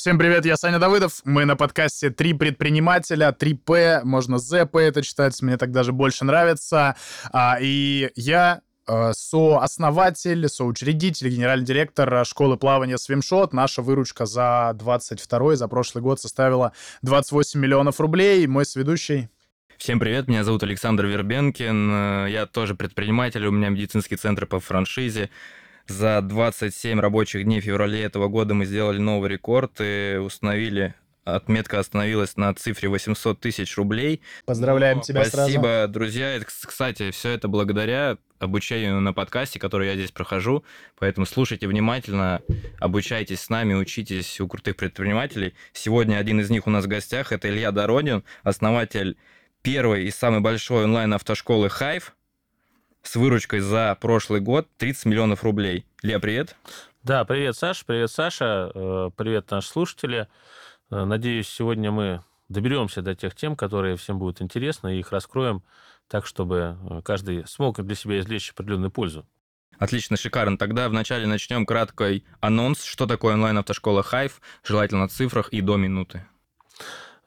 Всем привет, я Саня Давыдов. Мы на подкасте «Три предпринимателя», «Три П», можно «ЗП» это читать, мне так даже больше нравится. А, и я э, сооснователь, соучредитель, генеральный директор школы плавания «Свимшот». Наша выручка за 22 за прошлый год составила 28 миллионов рублей. Мой сведущий Всем привет, меня зовут Александр Вербенкин, я тоже предприниматель, у меня медицинский центр по франшизе. За 27 рабочих дней в феврале этого года мы сделали новый рекорд и установили Отметка остановилась на цифре 800 тысяч рублей. Поздравляем Но, тебя спасибо, сразу. Спасибо, друзья. Кстати, все это благодаря обучению на подкасте, который я здесь прохожу. Поэтому слушайте внимательно, обучайтесь с нами, учитесь у крутых предпринимателей. Сегодня один из них у нас в гостях. Это Илья Дородин, основатель первой и самой большой онлайн-автошколы Hive с выручкой за прошлый год 30 миллионов рублей. Илья, привет. Да, привет, Саша, привет, Саша, э, привет, наши слушатели. Э, надеюсь, сегодня мы доберемся до тех тем, которые всем будут интересны, и их раскроем так, чтобы э, каждый смог для себя извлечь определенную пользу. Отлично, шикарно. Тогда вначале начнем краткий анонс, что такое онлайн-автошкола Hive, желательно в цифрах и до минуты.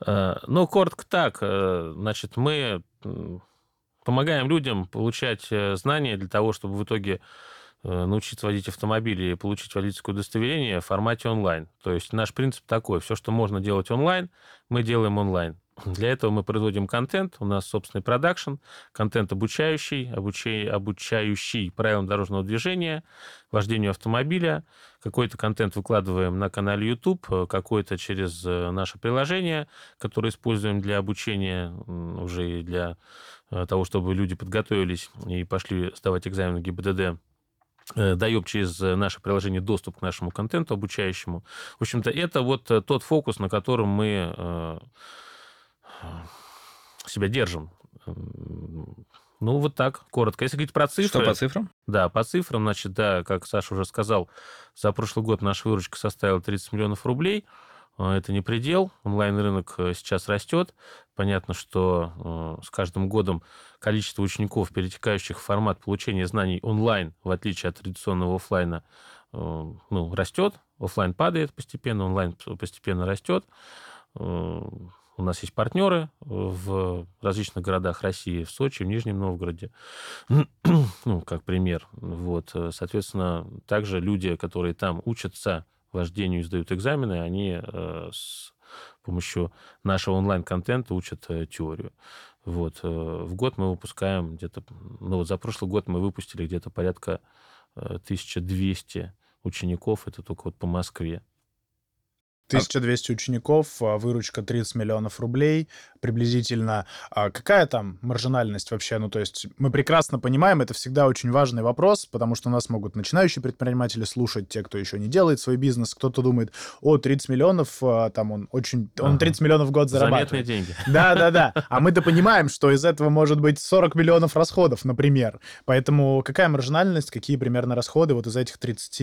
Ну, коротко так. Значит, мы помогаем людям получать э, знания для того, чтобы в итоге э, научиться водить автомобили и получить водительское удостоверение в формате онлайн. То есть наш принцип такой, все, что можно делать онлайн, мы делаем онлайн. Для этого мы производим контент, у нас собственный продакшн, контент обучающий, обучай, обучающий правилам дорожного движения, вождению автомобиля. Какой-то контент выкладываем на канале YouTube, какой-то через э, наше приложение, которое используем для обучения уже и для э, того, чтобы люди подготовились и пошли сдавать экзамен ГИБДД э, даем через наше приложение доступ к нашему контенту обучающему. В общем-то, это вот тот фокус, на котором мы себя держим. Ну, вот так, коротко. Если говорить про цифры... Что по цифрам? Да, по цифрам, значит, да, как Саша уже сказал, за прошлый год наша выручка составила 30 миллионов рублей. А, это не предел. Онлайн-рынок э, сейчас растет. Понятно, что э, с каждым годом количество учеников, перетекающих в формат получения знаний онлайн, в отличие от традиционного офлайна, э, ну, растет. Офлайн падает постепенно, онлайн постепенно растет. У нас есть партнеры в различных городах России, в Сочи, в Нижнем Новгороде, ну, как пример. Вот, соответственно, также люди, которые там учатся вождению сдают экзамены, они э, с помощью нашего онлайн-контента учат э, теорию. Вот. Э, в год мы выпускаем где-то... Ну, вот за прошлый год мы выпустили где-то порядка 1200 учеников, это только вот по Москве. 1200 учеников, а, выручка 30 миллионов рублей приблизительно. А какая там маржинальность вообще? Ну, то есть мы прекрасно понимаем, это всегда очень важный вопрос, потому что нас могут начинающие предприниматели слушать, те, кто еще не делает свой бизнес. Кто-то думает, о, 30 миллионов, а, там он очень... Он 30 миллионов в год зарабатывает. Заметные деньги. Да-да-да. А мы-то понимаем, что из этого может быть 40 миллионов расходов, например. Поэтому какая маржинальность, какие примерно расходы вот из этих 30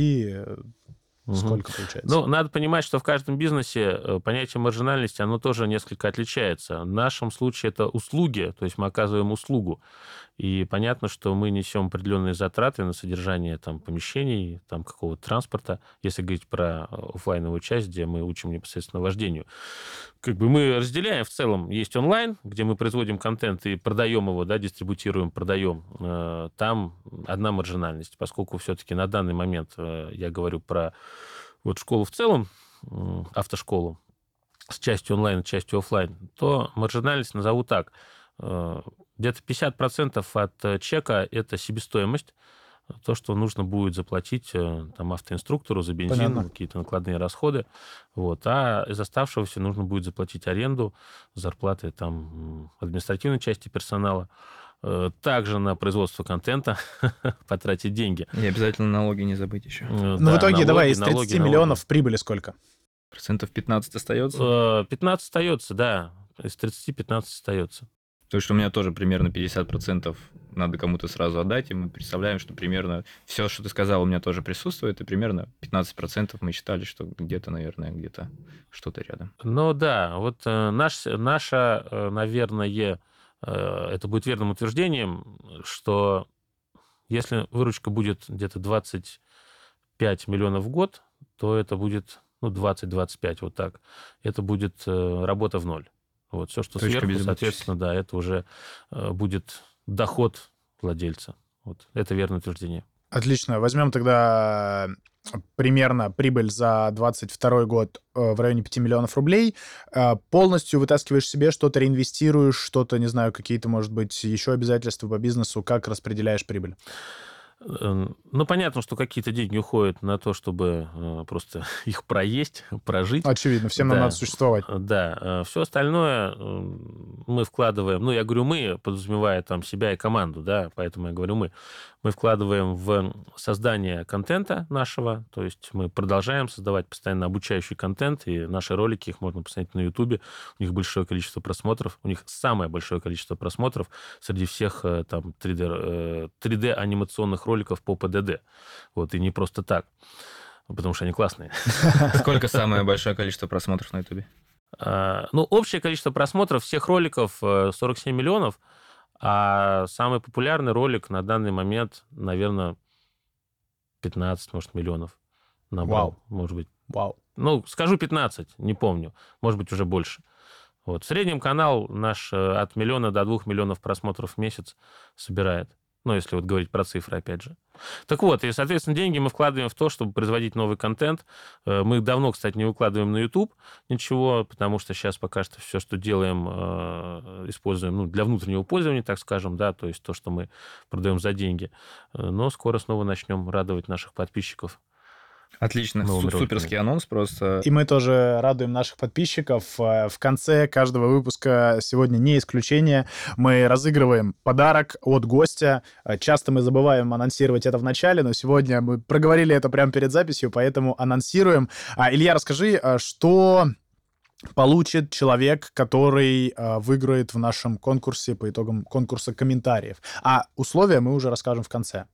Сколько получается? Ну, надо понимать, что в каждом бизнесе э, понятие маржинальности, оно тоже несколько отличается. В нашем случае это услуги, то есть мы оказываем услугу. И понятно, что мы несем определенные затраты на содержание там, помещений, там, какого-то транспорта, если говорить про э, офлайновую часть, где мы учим непосредственно вождению. Как бы мы разделяем в целом. Есть онлайн, где мы производим контент и продаем его, да, дистрибутируем, продаем. Э, там одна маржинальность, поскольку все-таки на данный момент я говорю про вот школу в целом, автошколу, с частью онлайн и частью офлайн, то маржинальность назову так. Э, где-то 50% от э, чека – это себестоимость, то, что нужно будет заплатить э, там, автоинструктору за бензин, какие-то накладные расходы. Вот. А из оставшегося нужно будет заплатить аренду, зарплаты там, административной части персонала. Также на производство контента потратить деньги. И обязательно налоги не забыть еще. Ну, да, в итоге, налоги, давай, из 30 налоги, миллионов налоги. прибыли сколько? Процентов 15 остается? 15 остается, да. Из 30 15 остается. То есть у меня тоже примерно 50% надо кому-то сразу отдать, и мы представляем, что примерно все, что ты сказал, у меня тоже присутствует, и примерно 15% мы считали, что где-то, наверное, где-то что-то рядом. Ну да, вот э, наш, наша, э, наверное, э, это будет верным утверждением, что если выручка будет где-то 25 миллионов в год, то это будет ну, 20-25, вот так, это будет работа в ноль. Вот все, что Точка сверху, соответственно, да, это уже э, будет доход владельца. Вот это верное утверждение. Отлично. Возьмем тогда примерно прибыль за 22 год э, в районе 5 миллионов рублей. Э, полностью вытаскиваешь себе, что-то реинвестируешь, что-то, не знаю, какие-то, может быть, еще обязательства по бизнесу, как распределяешь прибыль? Эм, ну, понятно, что какие-то деньги уходят на то, чтобы э, просто их проесть, прожить. Очевидно, всем нам Да. надо существовать. Да, все остальное э, мы вкладываем, ну, я говорю мы, подразумевая там себя и команду, да, поэтому я говорю мы. Мы вкладываем в создание контента нашего, то есть мы продолжаем создавать постоянно обучающий контент, и наши ролики, их можно посмотреть на Ютубе, у них большое количество просмотров, у них самое большое количество просмотров среди всех э, там 3D, э, 3D анимационных роликов по ПДД. Вот, и не просто так, потому что они классные. Сколько самое большое количество просмотров на Ютубе? А, Ну, общее количество просмотров всех роликов э, 47 миллионов, а самый популярный ролик на данный момент, наверное, 15, может, миллионов набрал, Вау. может быть. Вау. Ну, скажу 15, не помню, может быть, уже больше. Вот. В среднем канал наш э, от миллиона до двух миллионов просмотров в месяц собирает. Ну, если вот говорить про цифры, опять же. Так вот, и, соответственно, деньги мы вкладываем в то, чтобы производить новый контент. Э, Мы давно, кстати, не выкладываем на YouTube ничего, потому что сейчас пока что все, что делаем, э, используем ну, для внутреннего пользования, так скажем, да, то есть то, что мы продаем за деньги. Э, Но скоро снова начнем радовать наших подписчиков. Отлично. Новыми Су-. Суперский анонс просто. И мы тоже радуем наших подписчиков. Э, В конце каждого выпуска сегодня не исключение. Мы разыгрываем подарок от гостя. Э, Часто мы забываем анонсировать это в начале, но сегодня мы проговорили это прямо перед записью, поэтому анонсируем. А, Илья, расскажи, э, что получит человек, который э, выиграет в нашем конкурсе по итогам конкурса комментариев. А условия мы уже расскажем в конце.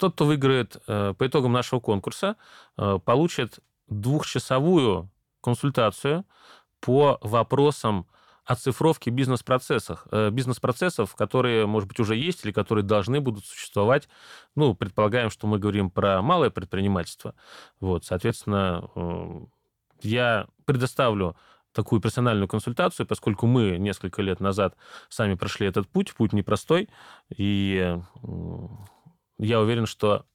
Тот, кто выиграет э, по итогам нашего конкурса, э, получит двухчасовую консультацию по вопросам оцифровки бизнес-процессов, э, бизнес-процессов, которые, может быть, уже есть или которые должны будут существовать. Ну, предполагаем, что мы говорим про малое предпринимательство. Вот, соответственно, я предоставлю такую персональную консультацию, поскольку мы несколько лет назад сами прошли этот путь, путь непростой, и я уверен, что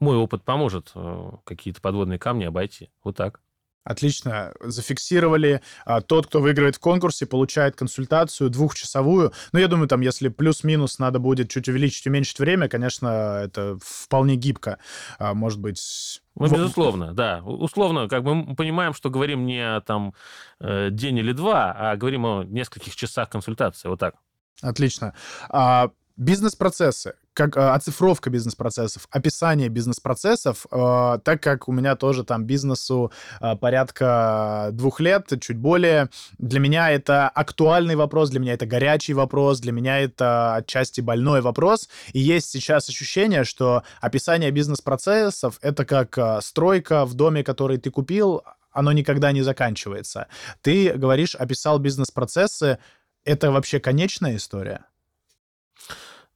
мой опыт поможет э, какие-то подводные камни обойти. Вот так. Отлично, зафиксировали. А, Тот, кто выиграет в конкурсе, получает консультацию двухчасовую. Ну, я думаю, там, если плюс-минус надо будет чуть увеличить, уменьшить время, конечно, это вполне гибко. А, Может быть... Ну, безусловно, да. Условно, как бы мы понимаем, что говорим не о там э, день или два, а говорим о нескольких часах консультации. Вот так. Отлично. А, Бизнес-процессы, как а, оцифровка бизнес-процессов, описание бизнес-процессов, а, так как у меня тоже там бизнесу а, порядка двух лет, чуть более, для меня это актуальный вопрос, для меня это горячий вопрос, для меня это отчасти больной вопрос. И есть сейчас ощущение, что описание бизнес-процессов — это как а, стройка в доме, который ты купил, оно никогда не заканчивается. Ты говоришь, описал бизнес-процессы, это вообще конечная история?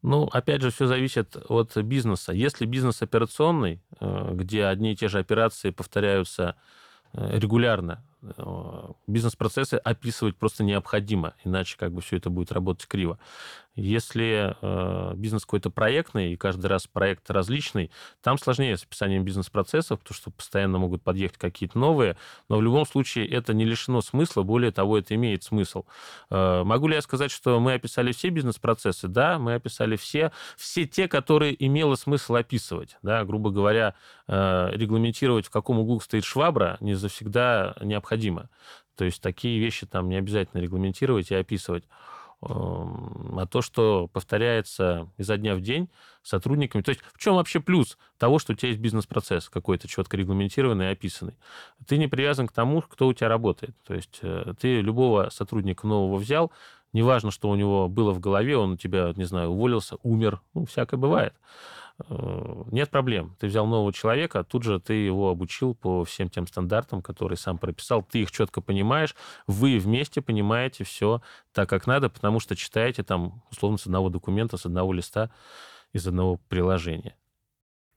Ну, опять же, все зависит от бизнеса. Если бизнес операционный, э, где одни и те же операции повторяются э, регулярно, э, бизнес-процессы описывать просто необходимо, иначе как бы все это будет работать криво. Если э, бизнес какой-то проектный, и каждый раз проект различный, там сложнее с описанием бизнес-процессов, потому что постоянно могут подъехать какие-то новые, но в любом случае это не лишено смысла, более того, это имеет смысл. Э, могу ли я сказать, что мы описали все бизнес-процессы? Да, мы описали все, все те, которые имело смысл описывать. Да, грубо говоря, э, регламентировать, в каком углу стоит швабра, не завсегда необходимо. То есть такие вещи там не обязательно регламентировать и описывать. А то, что повторяется изо дня в день сотрудниками... То есть в чем вообще плюс того, что у тебя есть бизнес-процесс какой-то четко регламентированный и описанный? Ты не привязан к тому, кто у тебя работает. То есть э, ты любого сотрудника нового взял, неважно, что у него было в голове, он у тебя, не знаю, уволился, умер, ну, всякое бывает. Э, Нет проблем. Ты взял нового человека, тут же ты его обучил по всем тем стандартам, которые сам прописал. Ты их четко понимаешь, вы вместе понимаете все так, как надо, потому что читаете там, условно, с одного документа, с одного листа, из одного приложения.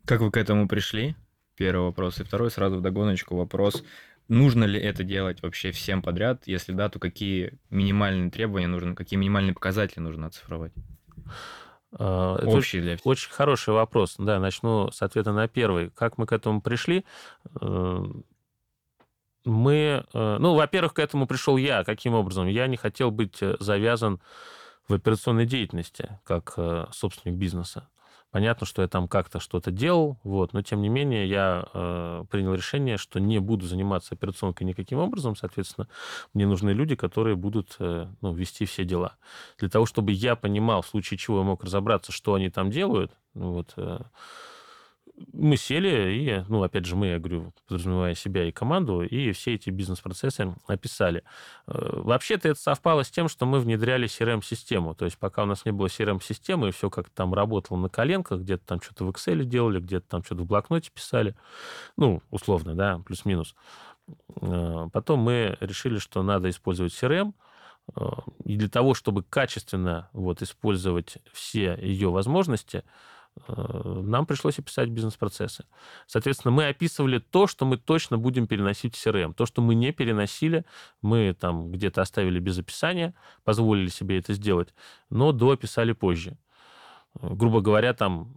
Как вы к этому пришли? Первый вопрос. И второй сразу в догоночку вопрос. Нужно ли это делать вообще всем подряд? Если да, то какие минимальные требования нужны, какие минимальные показатели нужно оцифровать? А, это Общие для всех. Очень хороший вопрос. Да, начну с ответа на первый. Как мы к этому пришли? Э, Мы, э, ну, во-первых, к этому пришел я. Каким образом? Я не хотел быть э, завязан в операционной деятельности, как собственник бизнеса. Понятно, что я там как-то что-то делал, вот, но тем не менее я э, принял решение, что не буду заниматься операционкой никаким образом, соответственно, мне нужны люди, которые будут э, ну, вести все дела. Для того, чтобы я понимал, в случае чего я мог разобраться, что они там делают, ну, вот, э, мы сели и, ну, опять же, мы, я говорю, подразумевая себя и команду, и все эти бизнес-процессы описали. Э, Вообще-то это совпало с тем, что мы внедряли CRM-систему. То есть пока у нас не было CRM-системы, и все как-то там работало на коленках, где-то там что-то в Excel делали, где-то там что-то в блокноте писали. Ну, условно, да, плюс-минус. Э, Потом мы решили, что надо использовать CRM, э, и для того, чтобы качественно вот, использовать все ее возможности, нам пришлось описать бизнес-процессы. Соответственно, мы описывали то, что мы точно будем переносить в CRM. То, что мы не переносили, мы там где-то оставили без описания, позволили себе это сделать, но доописали позже. Э, Грубо говоря, там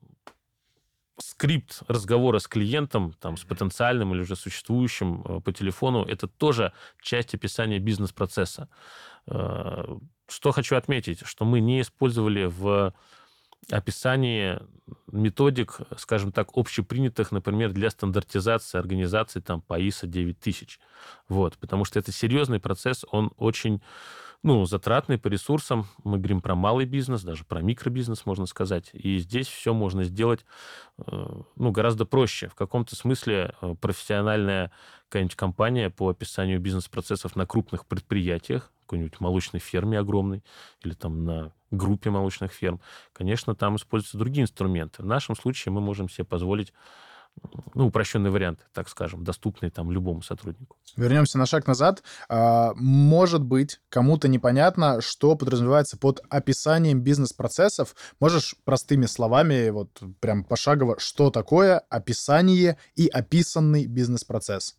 скрипт разговора с клиентом, там, с потенциальным или уже существующим э, по телефону, это тоже часть описания бизнес-процесса. Э, Что хочу отметить, что мы не использовали в описании методик, скажем так, общепринятых, например, для стандартизации организации там, по ISO 9000. Вот, потому что это серьезный процесс, он очень ну, затратный по ресурсам. Мы говорим про малый бизнес, даже про микробизнес, можно сказать. И здесь все можно сделать э, ну, гораздо проще. В каком-то смысле э, профессиональная какая-нибудь компания по описанию бизнес-процессов на крупных предприятиях, какой-нибудь молочной ферме огромной, или там на группе молочных ферм, конечно, там используются другие инструменты. В нашем случае мы можем себе позволить ну, упрощенный вариант, так скажем, доступный там любому сотруднику. Вернемся на шаг назад. А, Может быть, кому-то непонятно, что подразумевается под описанием бизнес-процессов. Можешь простыми словами, вот прям пошагово, что такое описание и описанный бизнес-процесс?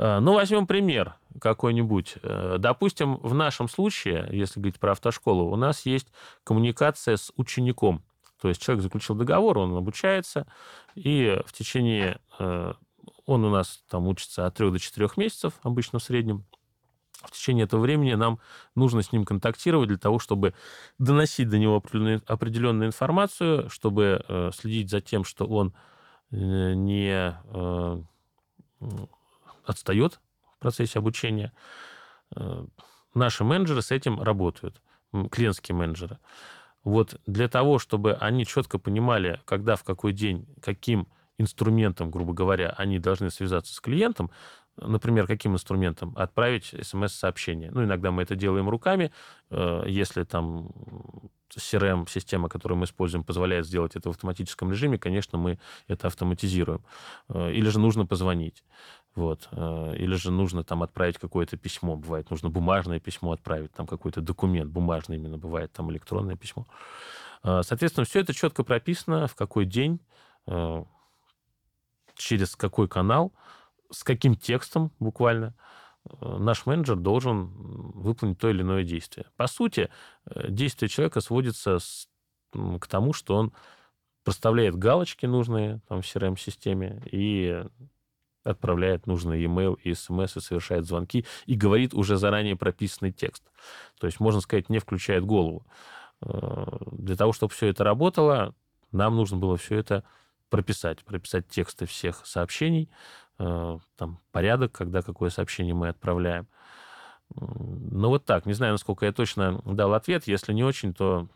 А, Ну, возьмем пример какой-нибудь. Э, Допустим, в нашем случае, если говорить про автошколу, у нас есть коммуникация с учеником. То есть человек заключил договор, он обучается, и в течение... э, Он у нас там учится от 3 до 4 месяцев, обычно в среднем. В течение этого времени нам нужно с ним контактировать для того, чтобы доносить до него определенную, информацию, чтобы э, следить за тем, что он э, не э, отстает в процессе обучения. Э, Наши менеджеры с этим работают, клиентские менеджеры. Вот для того, чтобы они четко понимали, когда, в какой день, каким инструментом, грубо говоря, они должны связаться с клиентом, например, каким инструментом? Отправить смс-сообщение. Ну, иногда мы это делаем руками, э, если там CRM-система, которую мы используем, позволяет сделать это в автоматическом режиме, конечно, мы это автоматизируем. Э, Или же нужно позвонить. Вот. э, Или же нужно там отправить какое-то письмо. Бывает, нужно бумажное письмо отправить, там какой-то документ, бумажный именно, бывает там электронное письмо. Э, Соответственно, все это четко прописано, в какой день, э, через какой канал, с каким текстом буквально наш менеджер должен выполнить то или иное действие. По сути, действие человека сводится с- к тому, что он проставляет галочки нужные там, в CRM-системе и отправляет нужный e-mail и смс, и совершает звонки, и говорит уже заранее прописанный текст. То есть, можно сказать, не включает голову. Э, Для того, чтобы все это работало, нам нужно было все это прописать, прописать тексты всех сообщений, э, там порядок, когда какое сообщение мы отправляем. Ну вот так. Не знаю, насколько я точно дал ответ. Если не очень, то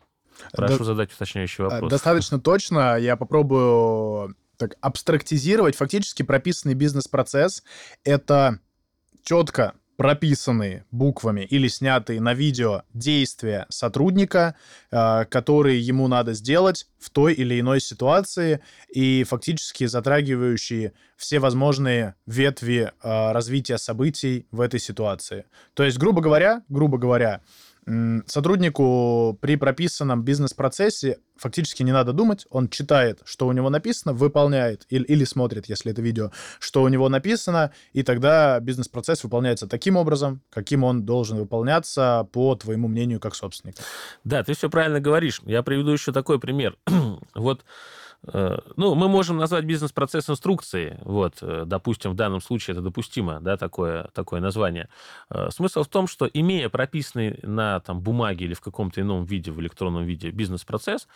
прошу Да- задать уточняющий вопрос. Достаточно точно. Я попробую так абстрактизировать. Фактически прописанный бизнес-процесс — это четко прописанные буквами или снятые на видео действия сотрудника, э, которые ему надо сделать в той или иной ситуации и фактически затрагивающие все возможные ветви э, развития событий в этой ситуации. То есть, грубо говоря, грубо говоря, сотруднику при прописанном бизнес-процессе фактически не надо думать, он читает, что у него написано, выполняет или, или смотрит, если это видео, что у него написано, и тогда бизнес-процесс выполняется таким образом, каким он должен выполняться по твоему мнению как собственника. Да, ты все правильно говоришь. Я приведу еще такой пример. вот ну, мы можем назвать бизнес-процесс инструкции. Вот, э, допустим, в данном случае это допустимо, да, такое, такое название. Э, смысл в том, что имея прописанный на там, бумаге или в каком-то ином виде, в электронном виде бизнес-процесс,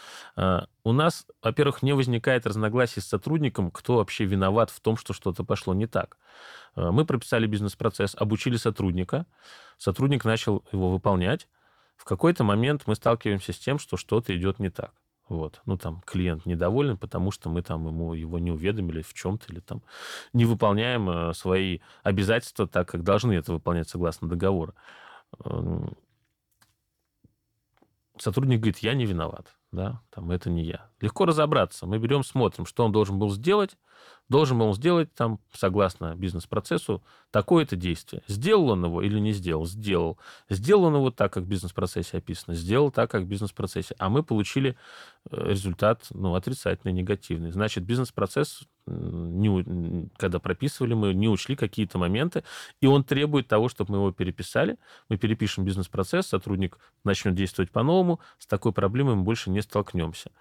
у нас, во-первых, не возникает разногласий с сотрудником, кто вообще виноват в том, что что-то пошло не так. Мы прописали бизнес-процесс, обучили сотрудника, сотрудник начал его выполнять. В какой-то момент мы сталкиваемся с тем, что что-то идет не так. Вот. Ну, там, клиент недоволен, потому что мы там ему его не уведомили в чем-то или там не выполняем э, свои обязательства так, как должны это выполнять согласно договору. Сотрудник говорит, я не виноват, да, там, это не я. Легко разобраться. Мы берем, смотрим, что он должен был сделать, должен был сделать там, согласно бизнес-процессу, такое-то действие. Сделал он его или не сделал? Сделал. Сделал он его так, как в бизнес-процессе описано. Сделал так, как в бизнес-процессе. А мы получили э, результат ну, отрицательный, негативный. Значит, бизнес-процесс, не, когда прописывали, мы не учли какие-то моменты, и он требует того, чтобы мы его переписали. Мы перепишем бизнес-процесс, сотрудник начнет действовать по-новому, с такой проблемой мы больше не столкнемся.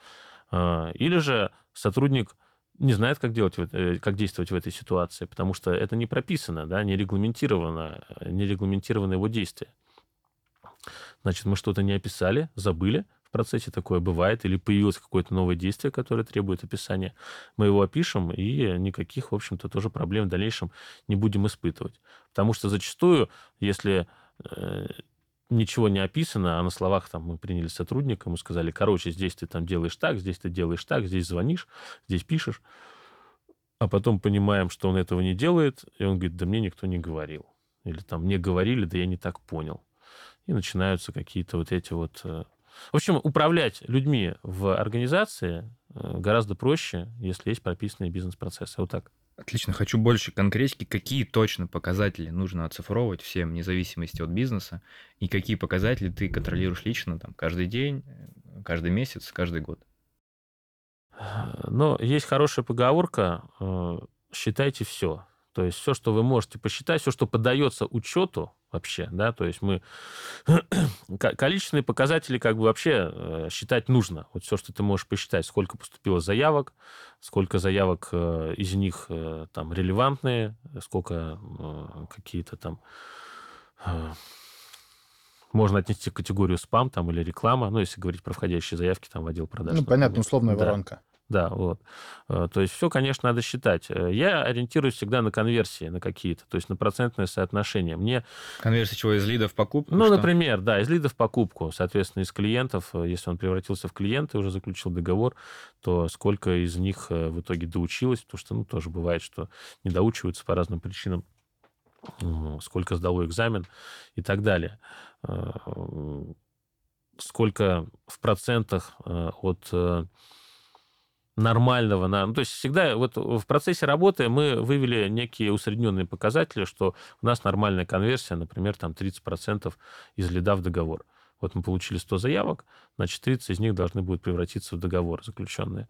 А, или же сотрудник не знает, как, делать, э, как действовать в этой ситуации, потому что это не прописано, да, не регламентировано, не регламентировано его действие. Значит, мы что-то не описали, забыли, в процессе такое бывает, или появилось какое-то новое действие, которое требует описания, мы его опишем, и никаких, в общем-то, тоже проблем в дальнейшем не будем испытывать. Потому что зачастую, если э, ничего не описано, а на словах там мы приняли сотрудника, мы сказали, короче, здесь ты там делаешь так, здесь ты делаешь так, здесь звонишь, здесь пишешь. А потом понимаем, что он этого не делает, и он говорит, да мне никто не говорил. Или там мне говорили, да я не так понял. И начинаются какие-то вот эти вот... Э, в общем, управлять людьми в организации э, гораздо проще, если есть прописанные бизнес-процессы. Вот так. Отлично, хочу больше конкретики, какие точно показатели нужно оцифровывать всем, вне зависимости от бизнеса, и какие показатели ты контролируешь лично там каждый день, каждый месяц, каждый год. Но есть хорошая поговорка, э, считайте все. То есть все, что вы можете посчитать, все, что подается учету вообще, да, то есть мы количественные показатели как бы вообще э, считать нужно. Вот все, что ты можешь посчитать, сколько поступило заявок, сколько заявок э, из них э, там релевантные, сколько какие-то там можно отнести к категорию спам там или реклама, ну, если говорить про входящие заявки там в отдел продаж. Ну, понятно, условная да. воронка. Да, вот. Э, то есть все, конечно, надо считать. Э, я ориентируюсь всегда на конверсии, на какие-то, то есть на процентное соотношение. Мне... Конверсия чего, из лидов в покупку? Ну, что? например, да, из лидов в покупку. Соответственно, из клиентов, э, если он превратился в клиента и уже заключил договор, то сколько из них в итоге доучилось, потому что, ну, тоже бывает, что не доучиваются по разным причинам, сколько сдало экзамен и так далее. Сколько в процентах от нормального. На... Ну, то есть всегда вот в процессе работы мы вывели некие усредненные показатели, что у нас нормальная конверсия, например, там 30% из лида в договор. Вот мы получили 100 заявок, значит, 30 из них должны будут превратиться в договор заключенные.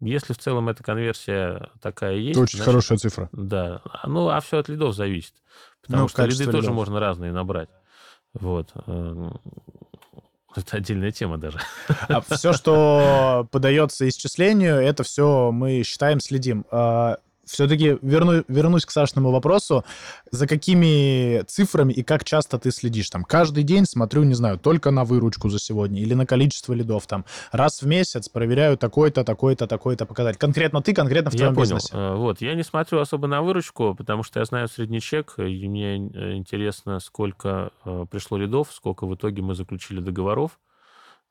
Если в целом эта конверсия такая есть... Очень значит, хорошая цифра. Да. Ну, а все от лидов зависит. Потому ну, что лиды лидов. тоже можно разные набрать. Вот. Это отдельная тема даже. А все, что подается исчислению, это все мы считаем, следим. Все-таки верну, вернусь к Сашному вопросу. За какими цифрами и как часто ты следишь? Там каждый день смотрю, не знаю, только на выручку за сегодня или на количество лидов. Там раз в месяц проверяю такой-то, такой-то, такой-то показатель. Конкретно ты, конкретно в твоем я понял. бизнесе. Э, вот, я не смотрю особо на выручку, потому что я знаю средний чек, и мне э, интересно, сколько э, пришло лидов, сколько в итоге мы заключили договоров.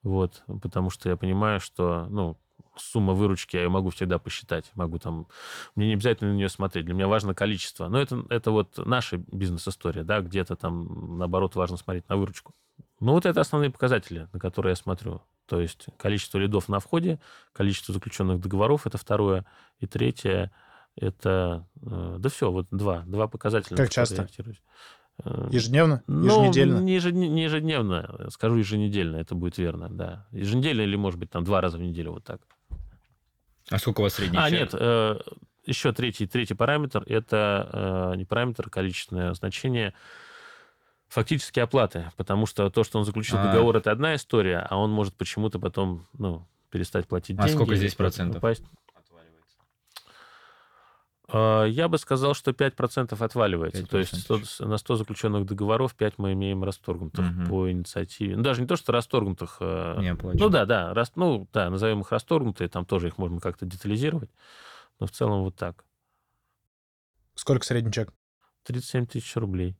Вот, потому что я понимаю, что, ну, сумма выручки я могу всегда посчитать. Могу там... Мне не обязательно на нее смотреть. Для меня важно количество. Но это, это вот наша бизнес-история, да, где-то там, наоборот, важно смотреть на выручку. Ну, вот это основные показатели, на которые я смотрю. То есть количество лидов на входе, количество заключенных договоров, это второе. И третье, это... Э, да все, вот два. Два показателя. Как часто? Э, Ежедневно? Ну, Еженедельно? не ежедне- не ежедневно, скажу еженедельно, это будет верно, да. Еженедельно или, может быть, там два раза в неделю, вот так. А сколько у вас средний А, чек? нет, э, еще третий, третий параметр, это э, не параметр, а количественное значение фактически оплаты, потому что то, что он заключил А. договор, это одна история, а он может почему-то потом, ну, перестать платить А деньги. сколько или здесь процентов? упасть. Э, Я бы сказал, что 5% отваливается. То есть 5%. 100 на 100 заключенных договоров 5 мы имеем расторгнутых Мгм. по инициативе. Ну, даже не то, что расторгнутых. э, Не. Ну да, да, рас, ну да, назовем их расторгнутые, там тоже их можно как-то детализировать. Но в целом вот так. Сколько средний чек? 37 тысяч рублей.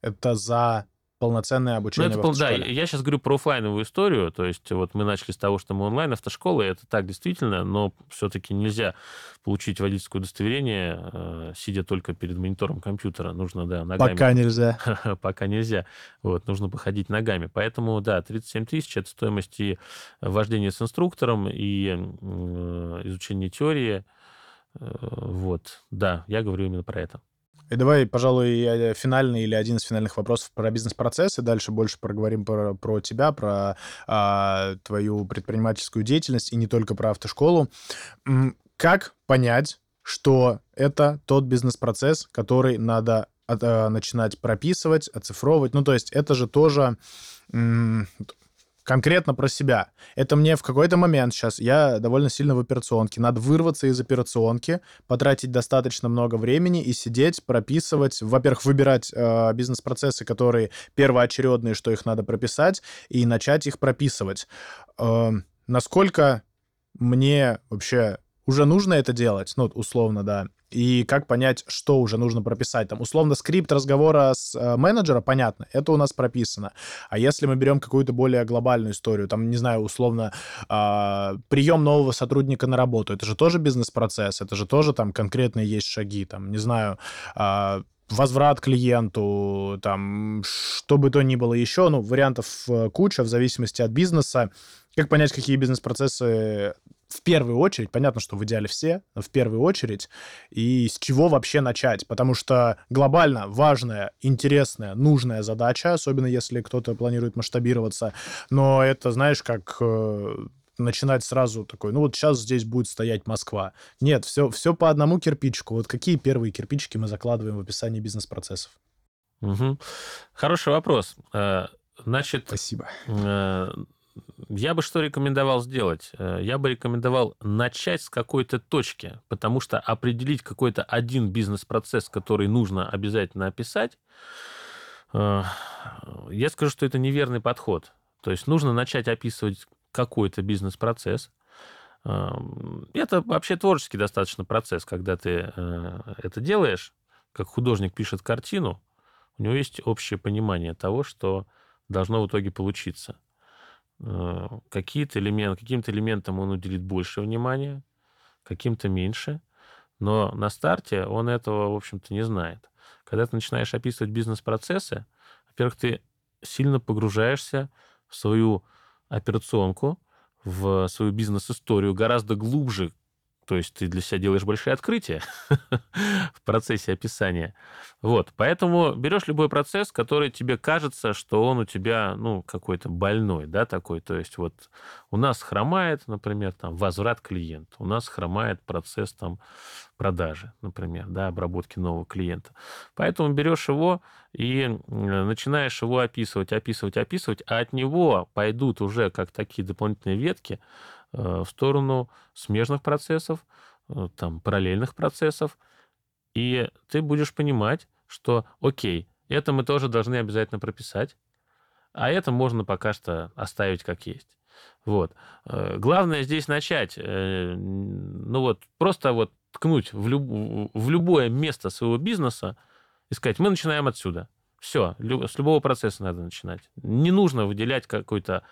Это за полноценное Ну, обучение это, в пол- да, автошколе. я сейчас говорю про оффлайновую историю, то есть вот мы начали с того, что мы онлайн автошколы, это так действительно, но все-таки нельзя получить водительское удостоверение, э, сидя только перед монитором компьютера, нужно, да, ногами. Пока нельзя. пока нельзя. Вот, нужно походить ногами. Поэтому, да, 37 тысяч – это стоимость и вождения с инструктором, и э, изучение теории. Э, Вот, да, я говорю именно про это. И давай, пожалуй, э, финальный или один из финальных вопросов про бизнес-процесс, и дальше больше проговорим про, про тебя, про а, твою предпринимательскую деятельность, и не только про автошколу. Как понять, что это тот бизнес-процесс, который надо а, начинать прописывать, оцифровывать? Ну, то есть это же тоже конкретно про себя. Это мне в какой-то момент сейчас, я довольно сильно в операционке, надо вырваться из операционки, потратить достаточно много времени и сидеть, прописывать, во-первых, выбирать э, бизнес-процессы, которые первоочередные, что их надо прописать, и начать их прописывать. Э, насколько мне вообще уже нужно это делать, ну, условно, да, и как понять, что уже нужно прописать. Там, условно, скрипт разговора с э, менеджера, понятно, это у нас прописано. А если мы берем какую-то более глобальную историю, там, не знаю, условно, а, прием нового сотрудника на работу, это же тоже бизнес-процесс, это же тоже там конкретные есть шаги, там, не знаю, а, возврат клиенту, там, что бы то ни было еще, ну, вариантов э, куча в зависимости от бизнеса. Как понять, какие бизнес-процессы в первую очередь, понятно, что в идеале все, но в первую очередь, и с чего вообще начать? Потому что глобально важная, интересная, нужная задача, особенно если кто-то планирует масштабироваться, но это, знаешь, как э, начинать сразу такой, ну вот сейчас здесь будет стоять Москва. Нет, все, все по одному кирпичику. Вот какие первые кирпичики мы закладываем в описании бизнес-процессов? Мгм. Хороший вопрос. Э, Значит, Спасибо. Я бы что рекомендовал сделать? Э, Я бы рекомендовал начать с какой-то точки, потому что определить какой-то один бизнес-процесс, который нужно обязательно описать, э, я скажу, что это неверный подход. То есть нужно начать описывать какой-то бизнес-процесс. Эм, Это вообще творческий достаточно процесс, когда ты э, это делаешь, как художник пишет картину, у него есть общее понимание того, что должно в итоге получиться. Э, Какие-то элементы, каким-то элементам он уделит больше внимания, каким-то меньше, но на старте он этого, в общем-то, не знает. Когда ты начинаешь описывать бизнес-процессы, во-первых, ты сильно погружаешься в свою операционку, в свою бизнес-историю гораздо глубже, то есть ты для себя делаешь большие открытия в процессе описания. Вот, поэтому берешь любой процесс, который тебе кажется, что он у тебя, ну, какой-то больной, да, такой. То есть вот у нас хромает, например, там, возврат клиента, у нас хромает процесс там продажи, например, да, обработки нового клиента. Поэтому берешь его и начинаешь его описывать, описывать, описывать, а от него пойдут уже как такие дополнительные ветки в сторону смежных процессов, э, там, параллельных процессов, и ты будешь понимать, что, окей, это мы тоже должны обязательно прописать, а это можно пока что оставить как есть. Вот. Э, Главное здесь начать, э, ну вот, просто вот ткнуть в, люб- в любое место своего бизнеса и сказать, мы начинаем отсюда. Все, с любого процесса надо начинать. Не нужно выделять какой-то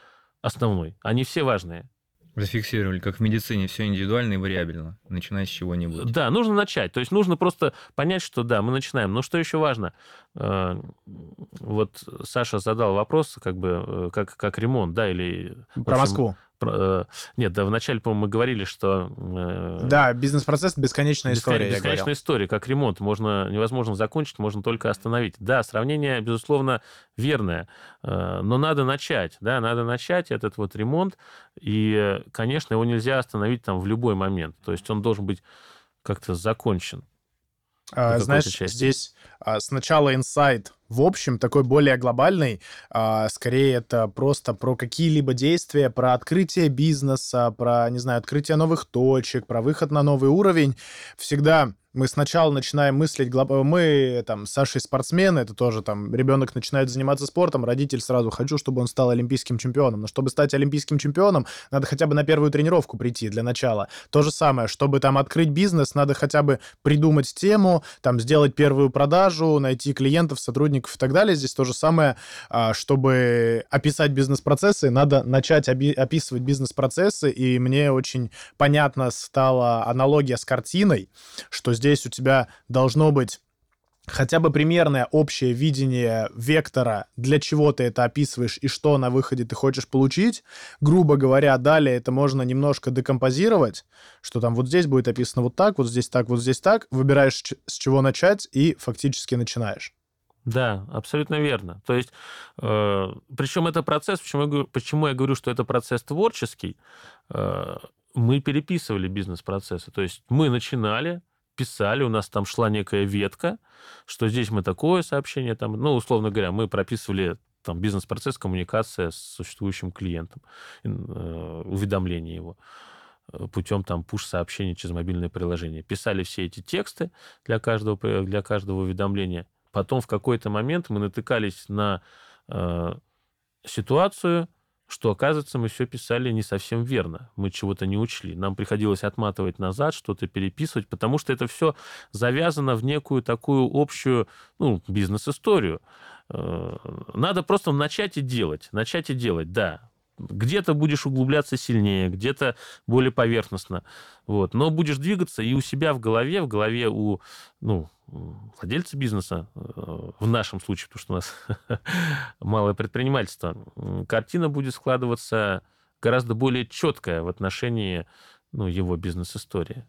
основной. Они все важные. Зафиксировали, как в медицине, все индивидуально и вариабельно, начиная с чего-нибудь. Да, нужно начать. То есть нужно просто понять, что да, мы начинаем. Но что еще важно? Э, Вот Саша задал вопрос, как бы, э, как, как ремонт, да, или... Про общем, Москву. Э, нет, да, вначале, по-моему, мы говорили, что... Э, да, бизнес-процесс — бесконечная история, Бесконечная история, как ремонт. Можно, невозможно закончить, можно только остановить. Да, сравнение, безусловно, верное, э, но надо начать, да, надо начать этот вот ремонт, и, конечно, его нельзя остановить там в любой момент. То есть он должен быть как-то закончен. А, знаешь, части. здесь а, сначала инсайт в общем, такой более глобальный. А, скорее, это просто про какие-либо действия, про открытие бизнеса, про, не знаю, открытие новых точек, про выход на новый уровень. Всегда мы сначала начинаем мыслить, мы там с Сашей спортсмены, это тоже там ребенок начинает заниматься спортом, родитель сразу хочу, чтобы он стал олимпийским чемпионом. Но чтобы стать олимпийским чемпионом, надо хотя бы на первую тренировку прийти для начала. То же самое, чтобы там открыть бизнес, надо хотя бы придумать тему, там сделать первую продажу, найти клиентов, сотрудников и так далее. Здесь то же самое, а, чтобы описать бизнес-процессы, надо начать описывать бизнес-процессы, и мне очень понятно стала аналогия с картиной, что здесь у тебя должно быть хотя бы примерное общее видение вектора, для чего ты это описываешь и что на выходе ты хочешь получить. Грубо говоря, далее это можно немножко декомпозировать, что там вот здесь будет описано вот так, вот здесь так, вот здесь так. Выбираешь, с чего начать и фактически начинаешь. Да, абсолютно верно. То есть, э, причем это процесс, почему я, говорю, почему я говорю, что это процесс творческий, э, мы переписывали бизнес-процессы. То есть мы начинали, писали, у нас там шла некая ветка, что здесь мы такое сообщение, там, ну, условно говоря, мы прописывали там бизнес-процесс, коммуникация с существующим клиентом, э, уведомление его э, путем там пуш-сообщений через мобильное приложение. Писали все эти тексты для каждого, для каждого уведомления. Потом в какой-то момент мы натыкались на э, ситуацию, что, оказывается, мы все писали не совсем верно. Мы чего-то не учли. Нам приходилось отматывать назад, что-то переписывать, потому что это все завязано в некую такую общую ну, бизнес-историю. Э, надо просто начать и делать. Начать и делать, да. Где-то будешь углубляться сильнее, где-то более поверхностно. Вот. Но будешь двигаться и у себя в голове, в голове у ну, владельца бизнеса, э, в нашем случае, потому что у нас малое предпринимательство, картина будет складываться гораздо более четкая в отношении ну, его бизнес-истории.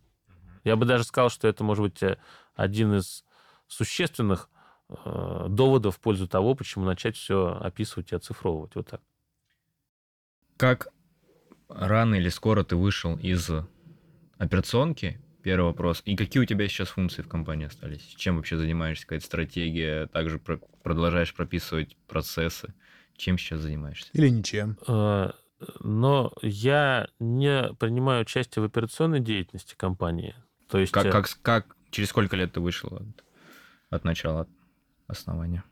Я бы даже сказал, что это может быть э, один из существенных э, доводов в пользу того, почему начать все описывать и оцифровывать. Вот так. Как рано или скоро ты вышел из операционки Первый вопрос. И какие у тебя сейчас функции в компании остались? Чем вообще занимаешься? Какая-то стратегия? Также про- продолжаешь прописывать процессы? Чем сейчас занимаешься? Или ничем? А, но я не принимаю участие в операционной деятельности компании. То есть... Как, э, как, как, через сколько лет ты вышел от, от начала основания?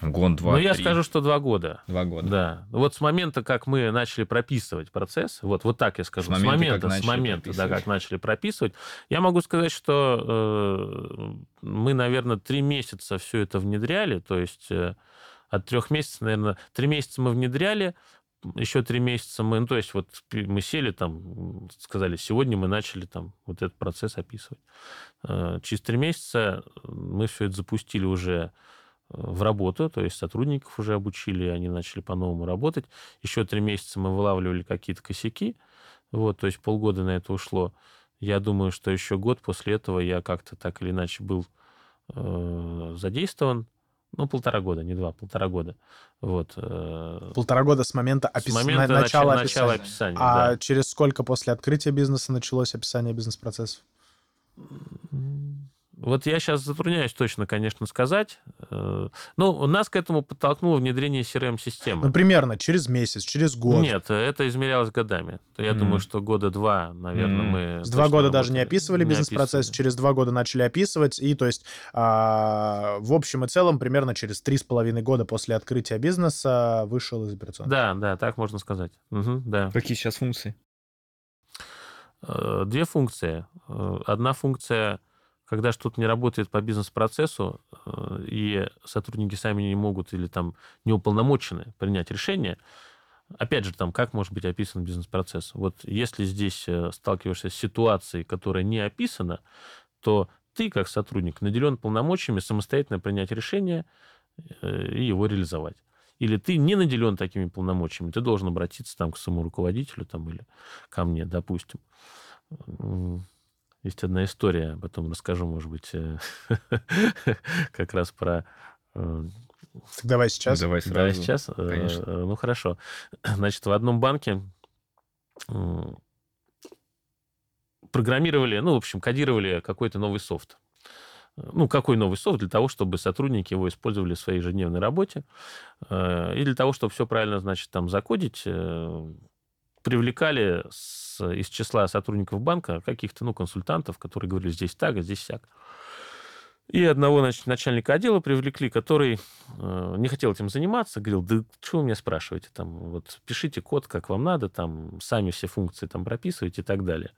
Год, два, Ну, я скажу, что два года. Два года. Да. Вот с момента, как мы начали прописывать процесс, вот, вот так я скажу, с, с момента, с момента, да, как начали прописывать, я могу сказать, что э, мы, наверное, три месяца все это внедряли, то есть э, от трех месяцев, наверное, три месяца мы внедряли, еще три месяца мы, ну, то есть вот мы сели там, сказали, сегодня мы начали там вот этот процесс описывать. Э, через три месяца мы все это запустили уже в работу, то есть сотрудников уже обучили, они начали по-новому работать. Еще три месяца мы вылавливали какие-то косяки, вот, то есть полгода на это ушло. Я думаю, что еще год после этого я как-то так или иначе был э, задействован. Ну, полтора года, не два, полтора года. Вот. Э, полтора года с момента, опис... с момента начала, начала, начала описания. А да. через сколько после открытия бизнеса началось описание бизнес-процессов? Вот я сейчас затрудняюсь точно, конечно, сказать. Э, ну, нас к этому подтолкнуло внедрение CRM-системы. Ну, примерно через месяц, через год. Нет, это измерялось годами. Я mm. думаю, что года два, наверное, mm. мы... С два года даже не описывали бизнес-процесс, через два года начали описывать, и то есть а, в общем и целом примерно через три с половиной года после открытия бизнеса вышел из операционной. Да, да, так можно сказать. Угу, да. Какие сейчас функции? Э, две функции. Э, одна функция когда что-то не работает по бизнес-процессу, э, и сотрудники сами не могут или там не уполномочены принять решение, опять же, там, как может быть описан бизнес-процесс? Вот если здесь э, сталкиваешься с ситуацией, которая не описана, то ты, как сотрудник, наделен полномочиями самостоятельно принять решение э, и его реализовать. или ты не наделен такими полномочиями, ты должен обратиться там к своему руководителю там, или ко мне, допустим. Есть одна история, потом расскажу, может быть, э, как раз про... Э, давай сейчас. Давай сразу. Давай сейчас. Э, Конечно. Ну, хорошо. Значит, в одном банке программировали, ну, в общем, кодировали какой-то новый софт. Ну, какой новый софт? Для того, чтобы сотрудники его использовали в своей ежедневной работе. И для того, чтобы все правильно, значит, там закодить, привлекали с, из числа сотрудников банка каких-то, ну, консультантов, которые говорили, здесь так, а здесь сяк. И одного значит, начальника отдела привлекли, который э, не хотел этим заниматься, говорил, да что вы меня спрашиваете, там, вот, пишите код, как вам надо, там, сами все функции там прописывайте и так далее.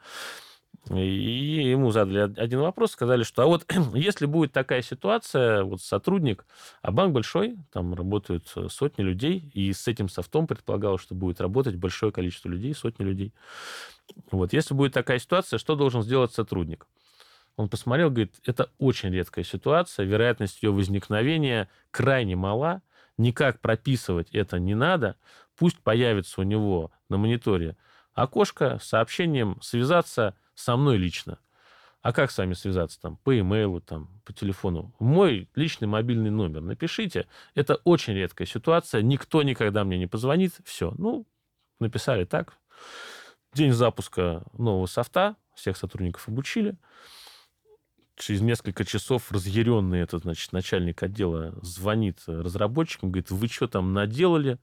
И ему задали один вопрос, сказали, что а вот если будет такая ситуация, вот сотрудник, а банк большой, там работают э, сотни людей, и с этим софтом предполагалось, что будет работать большое количество людей, сотни людей. Вот, если будет такая ситуация, что должен сделать сотрудник? Он посмотрел, говорит, это очень редкая ситуация, вероятность ее возникновения крайне мала, никак прописывать это не надо, пусть появится у него на мониторе окошко с сообщением связаться со мной лично. А как с вами связаться там? По имейлу, там, по телефону. Мой личный мобильный номер напишите. Это очень редкая ситуация. Никто никогда мне не позвонит. Все. Ну, написали так. День запуска нового софта. Всех сотрудников обучили. Через несколько часов разъяренный этот, значит, начальник отдела звонит разработчикам, говорит, вы что там наделали?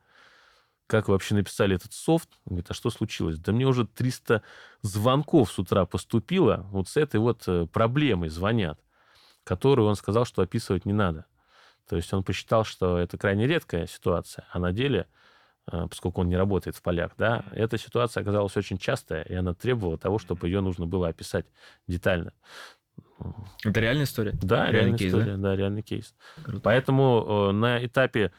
Как вы вообще написали этот софт? Он говорит, а что случилось? Да мне уже 300 звонков с утра поступило, вот с этой вот э, проблемой звонят, которую он сказал, что описывать не надо. То есть он посчитал, что это крайне редкая ситуация, а на деле, э, поскольку он не работает в полях, да, эта ситуация оказалась очень частая, и она требовала того, чтобы ее нужно было описать детально. Это реальная история? Да, реальная кейс, история, да? да, реальный кейс. Круто. Поэтому э, на этапе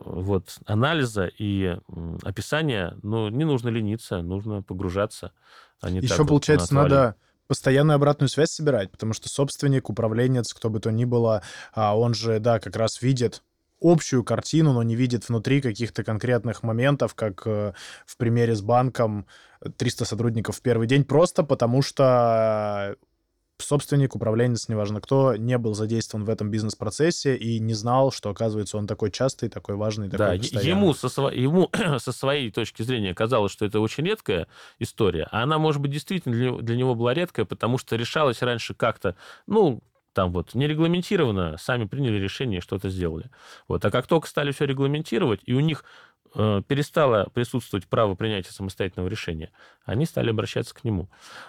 вот, анализа и описания, ну, не нужно лениться, нужно погружаться. А не Еще, получается, вот надо постоянную обратную связь собирать, потому что собственник, управленец, кто бы то ни было, а он же, да, как раз видит общую картину, но не видит внутри каких-то конкретных моментов, как э, в примере с банком 300 сотрудников в первый день, просто потому что собственник, управленец, неважно кто, не был задействован в этом бизнес-процессе и не знал, что, оказывается, он такой частый, такой важный, такой Да, постоянный. ему со, сво... ему со своей точки зрения казалось, что это очень редкая история, а она, может быть, действительно для, для него была редкая, потому что решалась раньше как-то, ну, там вот не регламентировано, сами приняли решение, что-то сделали. Вот. А как только стали все регламентировать, и у них перестало присутствовать право принятия самостоятельного решения, они стали обращаться к нему.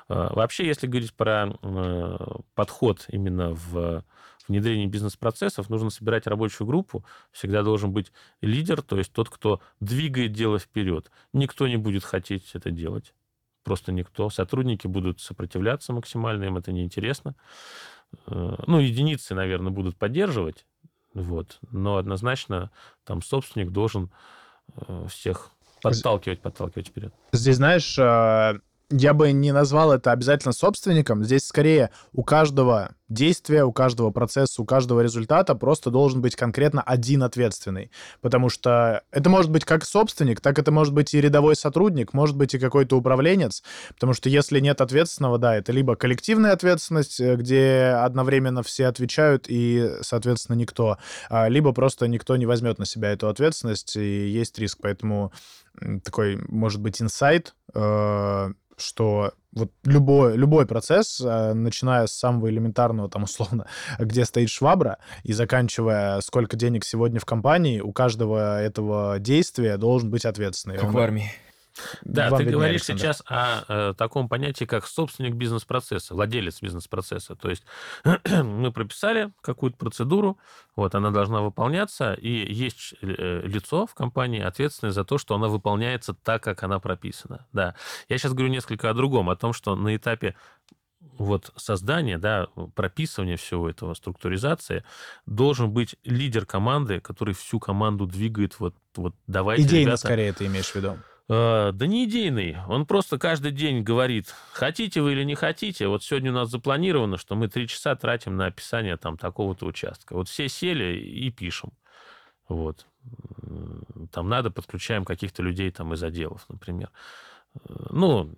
Э, вообще, если говорить про э, подход именно в внедрении бизнес-процессов, нужно собирать рабочую группу. Всегда должен быть лидер, то есть тот, кто двигает дело вперед. Никто не будет хотеть это делать. Просто никто. Сотрудники будут сопротивляться максимально, им это неинтересно. Ну, единицы, наверное, будут поддерживать, вот. но однозначно там собственник должен Э, всех подталкивать, подталкивать вперед. Здесь, знаешь, э, я бы не назвал это обязательно собственником. Здесь скорее у каждого действия, у каждого процесса, у каждого результата просто должен быть конкретно один ответственный. Потому что это может быть как собственник, так это может быть и рядовой сотрудник, может быть и какой-то управленец. Потому что если нет ответственного, да, это либо коллективная ответственность, э, где одновременно все отвечают и, соответственно, никто, а, либо просто никто не возьмет на себя эту ответственность, и есть риск. Поэтому такой, может быть, инсайт, что вот любой, любой процесс, э, начиная с самого элементарного, там, условно, где стоит швабра, и заканчивая, сколько денег сегодня в компании, у каждого этого действия должен быть ответственный. Как Он... в армии. Да, Вам ты говоришь Александр. сейчас о, о таком понятии, как собственник бизнес-процесса, владелец бизнес-процесса. То есть мы прописали какую-то процедуру, вот она должна выполняться, и есть э, лицо в компании, ответственное за то, что она выполняется так, как она прописана. Да. Я сейчас говорю несколько о другом, о том, что на этапе вот создания, да, прописывания всего этого, структуризации, должен быть лидер команды, который всю команду двигает, вот, вот давайте, Идейно, ребята, скорее, ты имеешь в виду? Э, да не идейный. Он просто каждый день говорит, хотите вы или не хотите. Вот сегодня у нас запланировано, что мы три часа тратим на описание там такого-то участка. Вот все сели и пишем. Вот. там надо, подключаем каких-то людей там из отделов, например. Ну,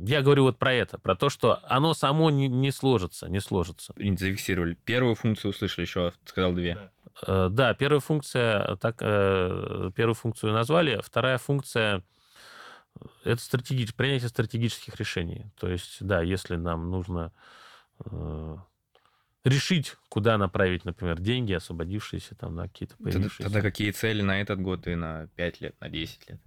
я говорю вот про это, про то, что оно само не, не сложится, не сложится. Не зафиксировали. Первую функцию услышали, еще сказал две. Да, да первая функция, так, э, первую функцию назвали, вторая функция это стратегич... принятие стратегических решений. То есть, да, если нам нужно э, решить, куда направить, например, деньги, освободившиеся там на какие-то появившиеся. Тогда, тогда какие цели на этот год и на 5 лет, на 10 лет?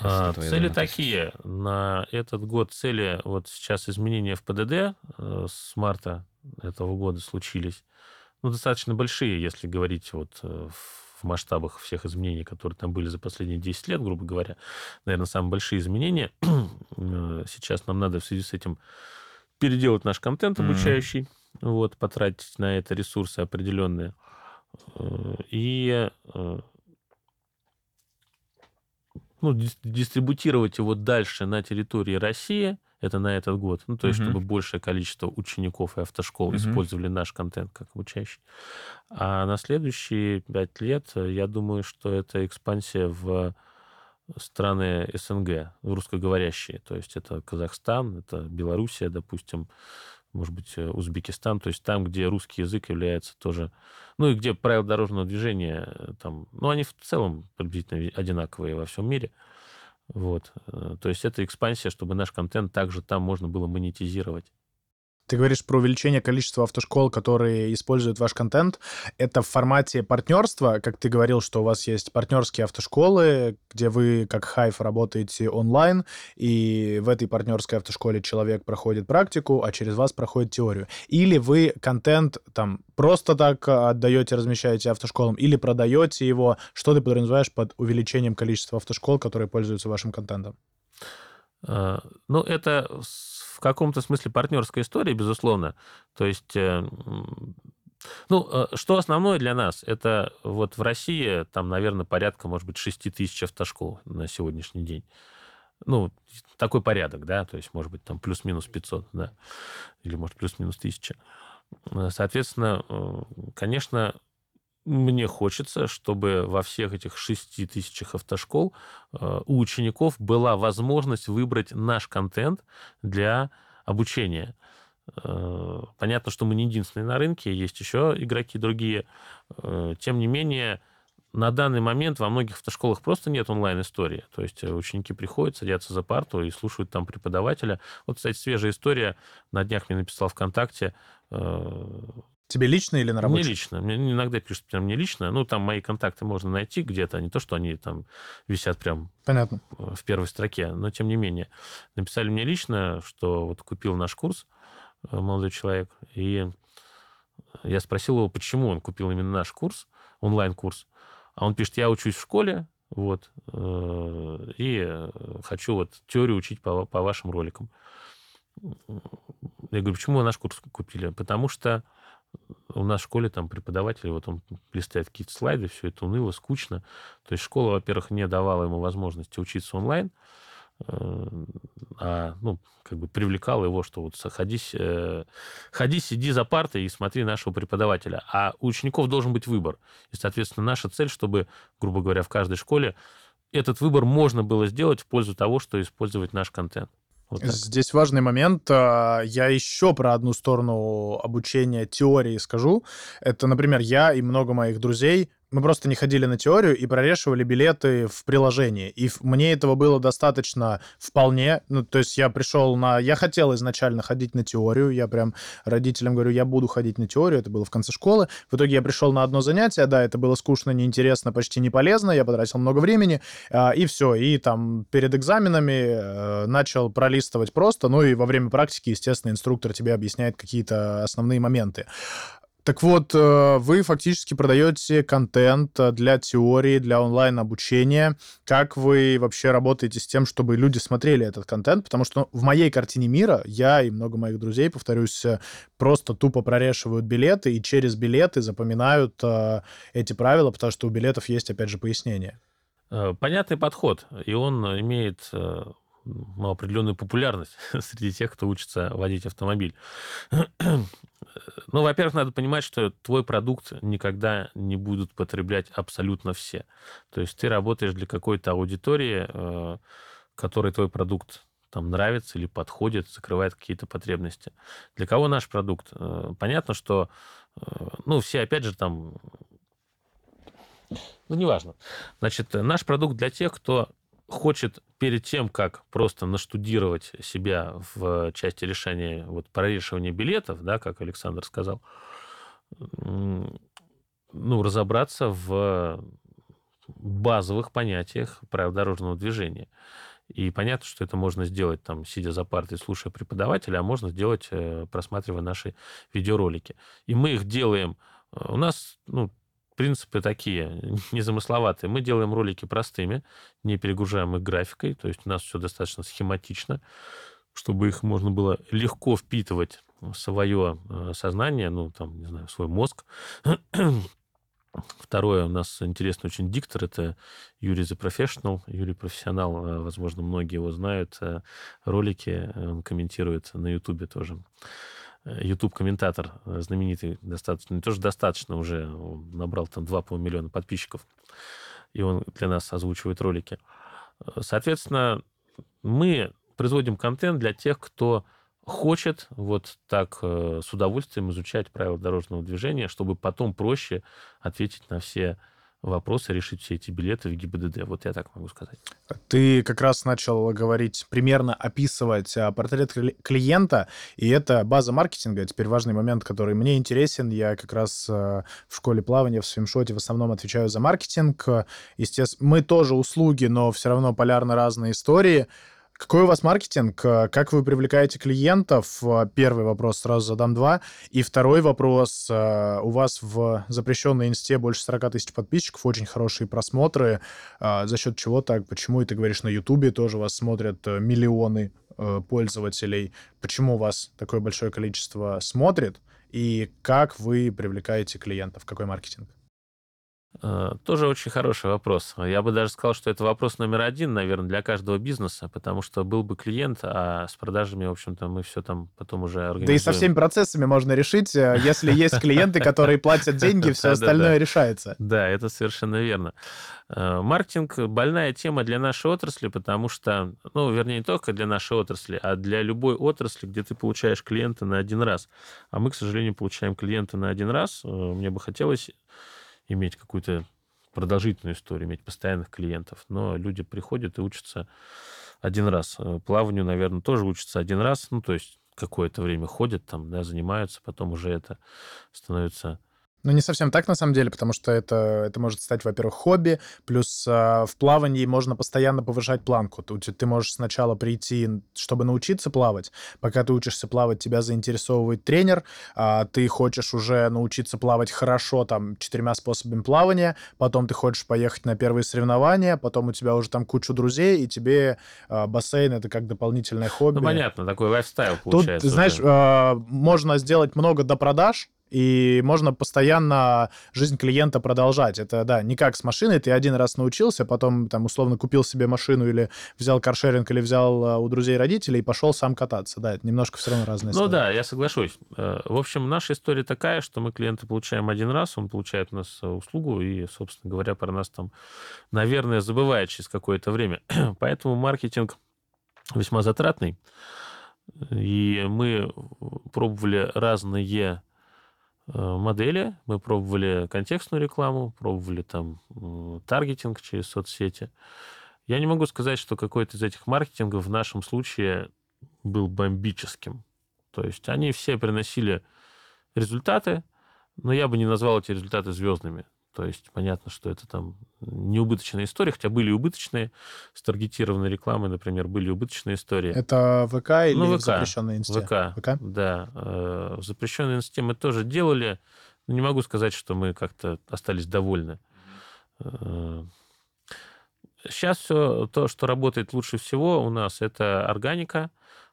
А, цели такие. На этот год цели, вот сейчас изменения в ПДД э, с марта этого года случились, ну, достаточно большие, если говорить вот э, в масштабах всех изменений, которые там были за последние 10 лет, грубо говоря. Наверное, самые большие изменения. Э, сейчас нам надо в связи с этим переделать наш контент обучающий, mm-hmm. вот, потратить на это ресурсы определенные. Э, и э, ну, дистрибутировать его дальше на территории России, это на этот год, ну, то есть, чтобы большее количество учеников и автошкол использовали наш контент как обучающий. А на следующие пять лет, я думаю, что это экспансия в страны СНГ, русскоговорящие. То есть это Казахстан, это Белоруссия, допустим, может быть, э, Узбекистан, то есть там, где русский язык является тоже... Ну и где правила дорожного движения, э, там, ну, они в целом приблизительно одинаковые во всем мире. Вот. Э, то есть это экспансия, чтобы наш контент также там можно было монетизировать. Ты говоришь про увеличение количества автошкол, которые используют ваш контент. Это в формате партнерства, как ты говорил, что у вас есть партнерские автошколы, где вы как Хайф работаете онлайн, и в этой партнерской автошколе человек проходит практику, а через вас проходит теорию. Или вы контент там просто так отдаете, размещаете автошколам, или продаете его. Что ты подразумеваешь под увеличением количества автошкол, которые пользуются вашим контентом? А, ну, это в каком-то смысле партнерская история, безусловно. То есть, э, ну, э, что основное для нас? Это вот в России там, наверное, порядка, может быть, 6 тысяч автошкол на сегодняшний день. Ну, такой порядок, да, то есть, может быть, там плюс-минус 500, да, или, может, плюс-минус 1000. Э, соответственно, конечно, мне хочется, чтобы во всех этих шести тысячах автошкол э, у учеников была возможность выбрать наш контент для обучения. Э, понятно, что мы не единственные на рынке, есть еще игроки другие. Э, тем не менее, на данный момент во многих автошколах просто нет онлайн-истории. То есть ученики приходят, садятся за парту и слушают там преподавателя. Вот, кстати, свежая история. На днях мне написал ВКонтакте Тебе лично или на работе? Мне лично. Мне иногда пишут прям мне лично. Ну, там мои контакты можно найти где-то, а не то, что они там висят прям Понятно. в первой строке. Но, тем не менее, написали мне лично, что вот купил наш курс э, молодой человек, и я спросил его, почему он купил именно наш курс, онлайн-курс. А он пишет, я учусь в школе, вот, э, и хочу вот теорию учить по, по вашим роликам. Я говорю, почему вы наш курс купили? Потому что у нас в школе там преподаватель, вот он листает какие-то слайды, все это уныло, скучно. То есть школа, во-первых, не давала ему возможности учиться онлайн, э, а, ну, как бы привлекала его, что вот ходи, э, ходи, сиди за партой и смотри нашего преподавателя. А у учеников должен быть выбор. И, соответственно, наша цель, чтобы, грубо говоря, в каждой школе этот выбор можно было сделать в пользу того, что использовать наш контент. Вот Здесь важный момент. А, я еще про одну сторону обучения теории скажу. Это, например, я и много моих друзей мы просто не ходили на теорию и прорешивали билеты в приложении. И мне этого было достаточно вполне. Ну, то есть я пришел на... Я хотел изначально ходить на теорию. Я прям родителям говорю, я буду ходить на теорию. Это было в конце школы. В итоге я пришел на одно занятие. Да, это было скучно, неинтересно, почти не полезно. Я потратил много времени. А, и все. И там перед экзаменами э, начал пролистывать просто. Ну и во время практики, естественно, инструктор тебе объясняет какие-то основные моменты. Так вот, э, вы фактически продаете контент э, для теории, для онлайн-обучения. Как вы вообще работаете с тем, чтобы люди смотрели этот контент? Потому что ну, в моей картине мира я и много моих друзей, повторюсь, э, просто тупо прорешивают билеты и через билеты запоминают эти правила, потому что у билетов есть, опять же, пояснение. Понятный подход, и он имеет ну, определенную популярность среди тех, кто учится водить автомобиль. Ну, во-первых, надо понимать, что твой продукт никогда не будут потреблять абсолютно все. То есть ты работаешь для какой-то аудитории, э, которой твой продукт там нравится или подходит, закрывает какие-то потребности. Для кого наш продукт? Э, понятно, что, э, ну, все, опять же, там, ну, неважно. Значит, наш продукт для тех, кто хочет перед тем, как просто наштудировать себя в части решения вот, прорешивания билетов, да, как Александр сказал, ну, разобраться в базовых понятиях правил дорожного движения. И понятно, что это можно сделать, там, сидя за партой, слушая преподавателя, а можно сделать, э, просматривая наши видеоролики. И мы их делаем... Э, у нас ну, принципы такие, незамысловатые. Мы делаем ролики простыми, не перегружаем их графикой, то есть у нас все достаточно схематично, чтобы их можно было легко впитывать в свое э, сознание, ну, там, не знаю, в свой мозг. Второе, у нас интересный очень диктор, это Юрий The Professional. Юрий профессионал, э, возможно, многие его знают. Э, ролики он комментирует на Ютубе тоже. YouTube-комментатор знаменитый, достаточно, тоже достаточно уже, набрал там 2 миллиона подписчиков, и он для нас озвучивает ролики. Соответственно, мы производим контент для тех, кто хочет вот так э, с удовольствием изучать правила дорожного движения, чтобы потом проще ответить на все вопросы, решить все эти билеты в ГИБДД. Вот я так могу сказать. Ты как раз начал говорить, примерно описывать а, портрет клиента, и это база маркетинга. Теперь важный момент, который мне интересен. Я как раз а, в школе плавания, в своем шоте в основном отвечаю за маркетинг. Естественно, мы тоже услуги, но все равно полярно разные истории. Какой у вас маркетинг? Э, как вы привлекаете клиентов? Э, первый вопрос сразу задам два. И второй вопрос. Э, у вас в запрещенной инсте больше 40 тысяч подписчиков, очень хорошие просмотры. За счет чего так? Почему? И ты говоришь, на Ютубе тоже вас смотрят миллионы пользователей. Почему вас такое большое количество смотрит? И как вы привлекаете клиентов? Какой маркетинг? Э, тоже очень хороший вопрос. Я бы даже сказал, что это вопрос номер один, наверное, для каждого бизнеса, потому что был бы клиент, а с продажами, в общем-то, мы все там потом уже организуем. Да и со всеми процессами можно решить, э, если есть клиенты, которые платят деньги, все остальное решается. Да, это совершенно верно. Э, маркетинг – больная тема для нашей отрасли, потому что, ну, вернее, не только для нашей отрасли, а для любой отрасли, где ты получаешь клиента на один раз. А мы, к сожалению, получаем клиента на один раз. Мне бы хотелось иметь какую-то продолжительную историю, иметь постоянных клиентов. Но люди приходят и учатся один раз. Э, плаванию, наверное, тоже учатся один раз. Ну, то есть какое-то время ходят там, да, занимаются, потом уже это становится ну, не совсем так, на самом деле, потому что это, это может стать, во-первых, хобби, плюс э, в плавании можно постоянно повышать планку. Ты, ты можешь сначала прийти, чтобы научиться плавать. Пока ты учишься плавать, тебя заинтересовывает тренер, а ты хочешь уже научиться плавать хорошо, там, четырьмя способами плавания, потом ты хочешь поехать на первые соревнования, потом у тебя уже там кучу друзей, и тебе э, бассейн — это как дополнительное хобби. Ну, понятно, такой лайфстайл получается. Тут, знаешь, э, можно сделать много до продаж, и можно постоянно жизнь клиента продолжать. Это, да, не как с машиной, ты один раз научился, потом, там, условно, купил себе машину или взял каршеринг, или взял а, у друзей родителей и пошел сам кататься. Да, это немножко все равно разные Ну да, я соглашусь. Э, в общем, наша история такая, что мы клиента получаем один раз, он получает у нас э, услугу, и, собственно говоря, про нас там, наверное, забывает через какое-то время. Поэтому маркетинг весьма затратный. И мы пробовали разные Э, модели. Мы пробовали контекстную рекламу, пробовали там таргетинг через соцсети. Я не могу сказать, что какой-то из этих маркетингов в нашем случае был бомбическим. То есть они все приносили результаты, но я бы не назвал эти результаты звездными. То есть понятно, что это там неубыточная история, хотя были убыточные с таргетированной рекламой, например, были убыточные истории. Это ВК или ну, ВК, в запрещенной инсте? ВК, ВК? да. Э, в запрещенной инсте мы тоже делали. Но не могу сказать, что мы как-то остались довольны. Сейчас э, все то, что работает лучше всего у нас, это органика.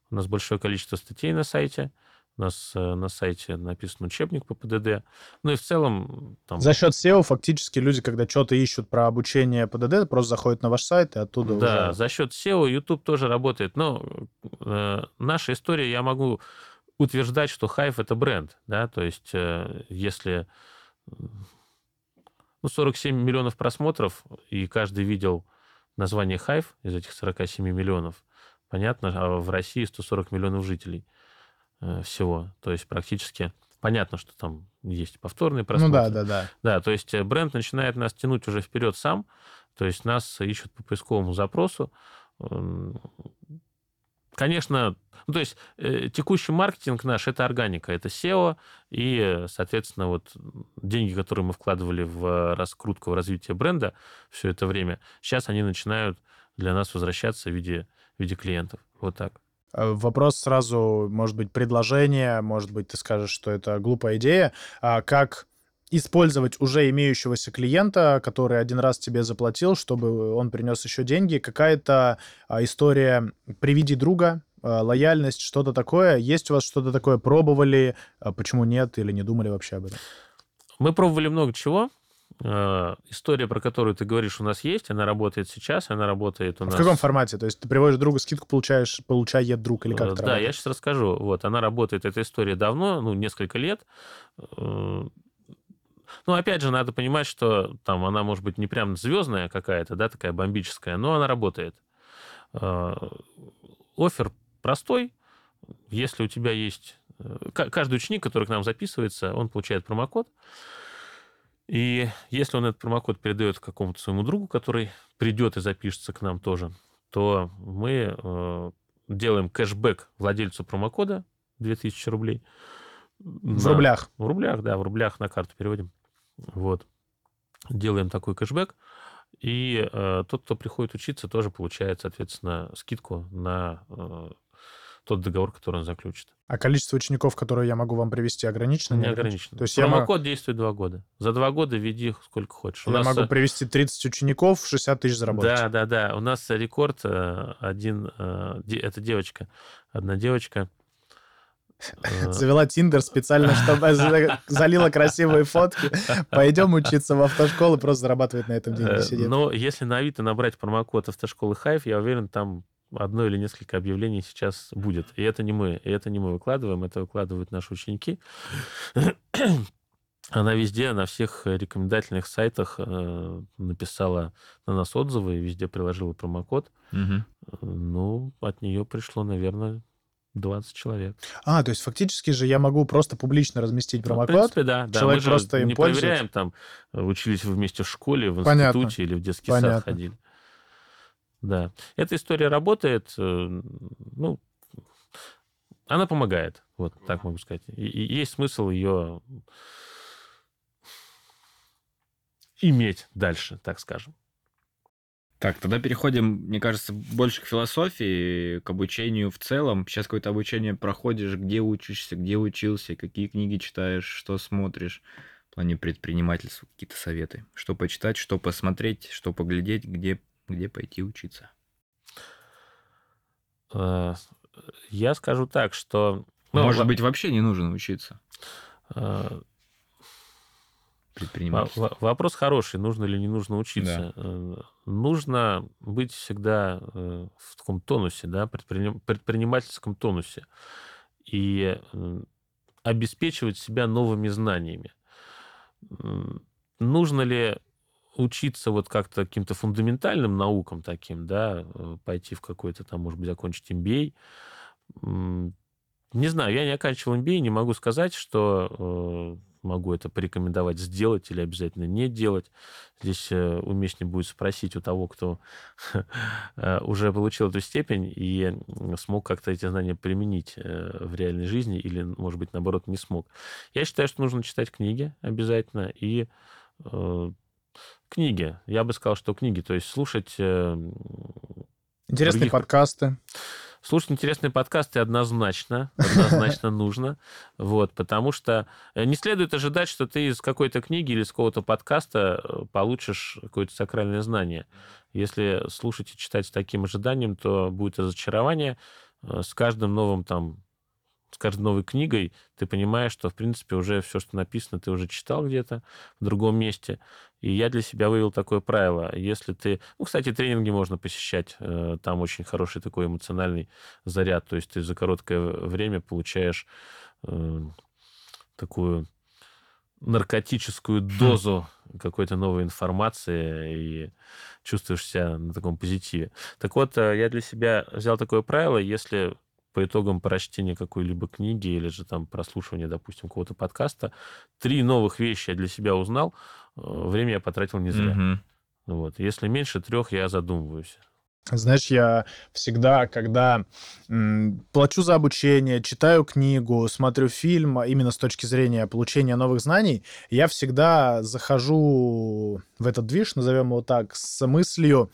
У нас большое количество статей на сайте. У нас э, на сайте написан учебник по ПДД. Ну и в целом... Там... За счет SEO фактически люди, когда что-то ищут про обучение ПДД, просто заходят на ваш сайт и оттуда Да, уже... за счет SEO YouTube тоже работает. Но э, наша история, я могу утверждать, что Hive — это бренд. Да? То есть э, если ну, 47 миллионов просмотров, и каждый видел название Hive из этих 47 миллионов, понятно, а в России 140 миллионов жителей – всего. То есть практически понятно, что там есть повторные просмотры. Ну да, да, да. Да, то есть э, бренд начинает нас тянуть уже вперед сам, то есть нас ищут по поисковому запросу. Конечно, ну, то есть э, текущий маркетинг наш это органика, это SEO и, соответственно, вот деньги, которые мы вкладывали в раскрутку, в развитие бренда все это время, сейчас они начинают для нас возвращаться в виде, в виде клиентов. Вот так. Э, вопрос сразу, может быть, предложение, может быть, ты скажешь, что это глупая идея. А как использовать уже имеющегося клиента, который один раз тебе заплатил, чтобы он принес еще деньги, какая-то а, история «приведи друга», а, лояльность, что-то такое. Есть у вас что-то такое? Пробовали? Почему нет? Или не думали вообще об этом? Мы пробовали много чего. Э, история, про которую ты говоришь, у нас есть, она работает сейчас, она работает у а нас... В каком формате? То есть ты приводишь друга, скидку получаешь, получает друг или как это Да, работает? я сейчас расскажу. Вот, она работает, эта история давно, ну, несколько лет. Э, ну, опять же, надо понимать, что там она может быть не прям звездная какая-то, да, такая бомбическая, но она работает. Э, офер простой. Если у тебя есть... Каждый ученик, который к нам записывается, он получает промокод. И если он этот промокод передает какому-то своему другу, который придет и запишется к нам тоже, то мы э, делаем кэшбэк владельцу промокода 2000 рублей. В на, рублях? В рублях, да, в рублях на карту переводим. Вот. Делаем такой кэшбэк. И э, тот, кто приходит учиться, тоже получает, соответственно, скидку на э, тот договор, который он заключит. А количество учеников, которые я могу вам привести, ограничено? Не ограничено. То есть Промокод я... действует два года. За два года веди их сколько хочешь. У я нас... могу э, привести 30 учеников, 60 тысяч заработать. Да, да, да. У нас рекорд э, один, э, это девочка, одна девочка, Завела Тиндер специально, чтобы залила красивые фотки. Пойдем учиться в автошколу, просто зарабатывает на этом деньги сидит. Но если на Авито набрать промокод автошколы Хайф, я уверен, там одно или несколько объявлений сейчас будет. И это не мы, и это не мы выкладываем, это выкладывают наши ученики. Она везде, на всех рекомендательных сайтах э, написала на нас отзывы, и везде приложила промокод. Угу. Ну, от нее пришло, наверное, 20 человек. А, то есть фактически же я могу просто публично разместить промокод. Ну, в принципе, да. да. Человек Мы просто им не пользуется. проверяем, там, учились вместе в школе, в институте Понятно. или в детский Понятно. сад ходили. Да. Эта история работает, э, ну, она помогает, вот так могу сказать. И, и есть смысл ее иметь дальше, так скажем. Так, тогда переходим, мне кажется, больше к философии, к обучению в целом. Сейчас какое-то обучение проходишь, где учишься, где учился, какие книги читаешь, что смотришь в плане предпринимательства, какие-то советы. Что почитать, что посмотреть, что поглядеть, где где пойти учиться? Э, я скажу так, что... Ну, Может быть, вообще не нужно учиться? Э, Предпринимательство. Вопрос хороший, нужно или не нужно учиться. Да. Э, нужно быть всегда в таком тонусе, да, предпринимательском тонусе. И обеспечивать себя новыми знаниями. Нужно ли учиться вот как-то каким-то фундаментальным наукам таким, да, э, пойти в какой-то там, может быть, закончить MBA. Не знаю, я не оканчивал MBA, не могу сказать, что э, могу это порекомендовать сделать или обязательно не делать. Здесь э, уместнее будет спросить у того, кто уже получил эту степень и смог как-то эти знания применить в реальной жизни или, может быть, наоборот, не смог. Я считаю, что нужно читать книги обязательно и Книги. Я бы сказал, что книги. То есть слушать... Э, интересные других... подкасты. Слушать интересные подкасты однозначно, однозначно нужно, вот, потому что э, не следует ожидать, что ты из какой-то книги или из какого-то подкаста э, получишь какое-то сакральное знание. Если слушать и читать с таким ожиданием, то будет разочарование. С каждым новым там с каждой новой книгой ты понимаешь, что, в принципе, уже все, что написано, ты уже читал где-то в другом месте. И я для себя вывел такое правило. Если ты... Ну, кстати, тренинги можно посещать. Э, там очень хороший такой эмоциональный заряд. То есть ты за короткое время получаешь э, такую наркотическую хм. дозу какой-то новой информации и чувствуешь себя на таком позитиве. Так вот, э, я для себя взял такое правило, если по итогам прочтения какой-либо книги или же там прослушивания, допустим, какого-то подкаста, три новых вещи я для себя узнал, э, время я потратил не зря. Угу. Вот. Если меньше трех, я задумываюсь. Знаешь, я всегда, когда м, плачу за обучение, читаю книгу, смотрю фильм, именно с точки зрения получения новых знаний, я всегда захожу в этот движ, назовем его так, с мыслью,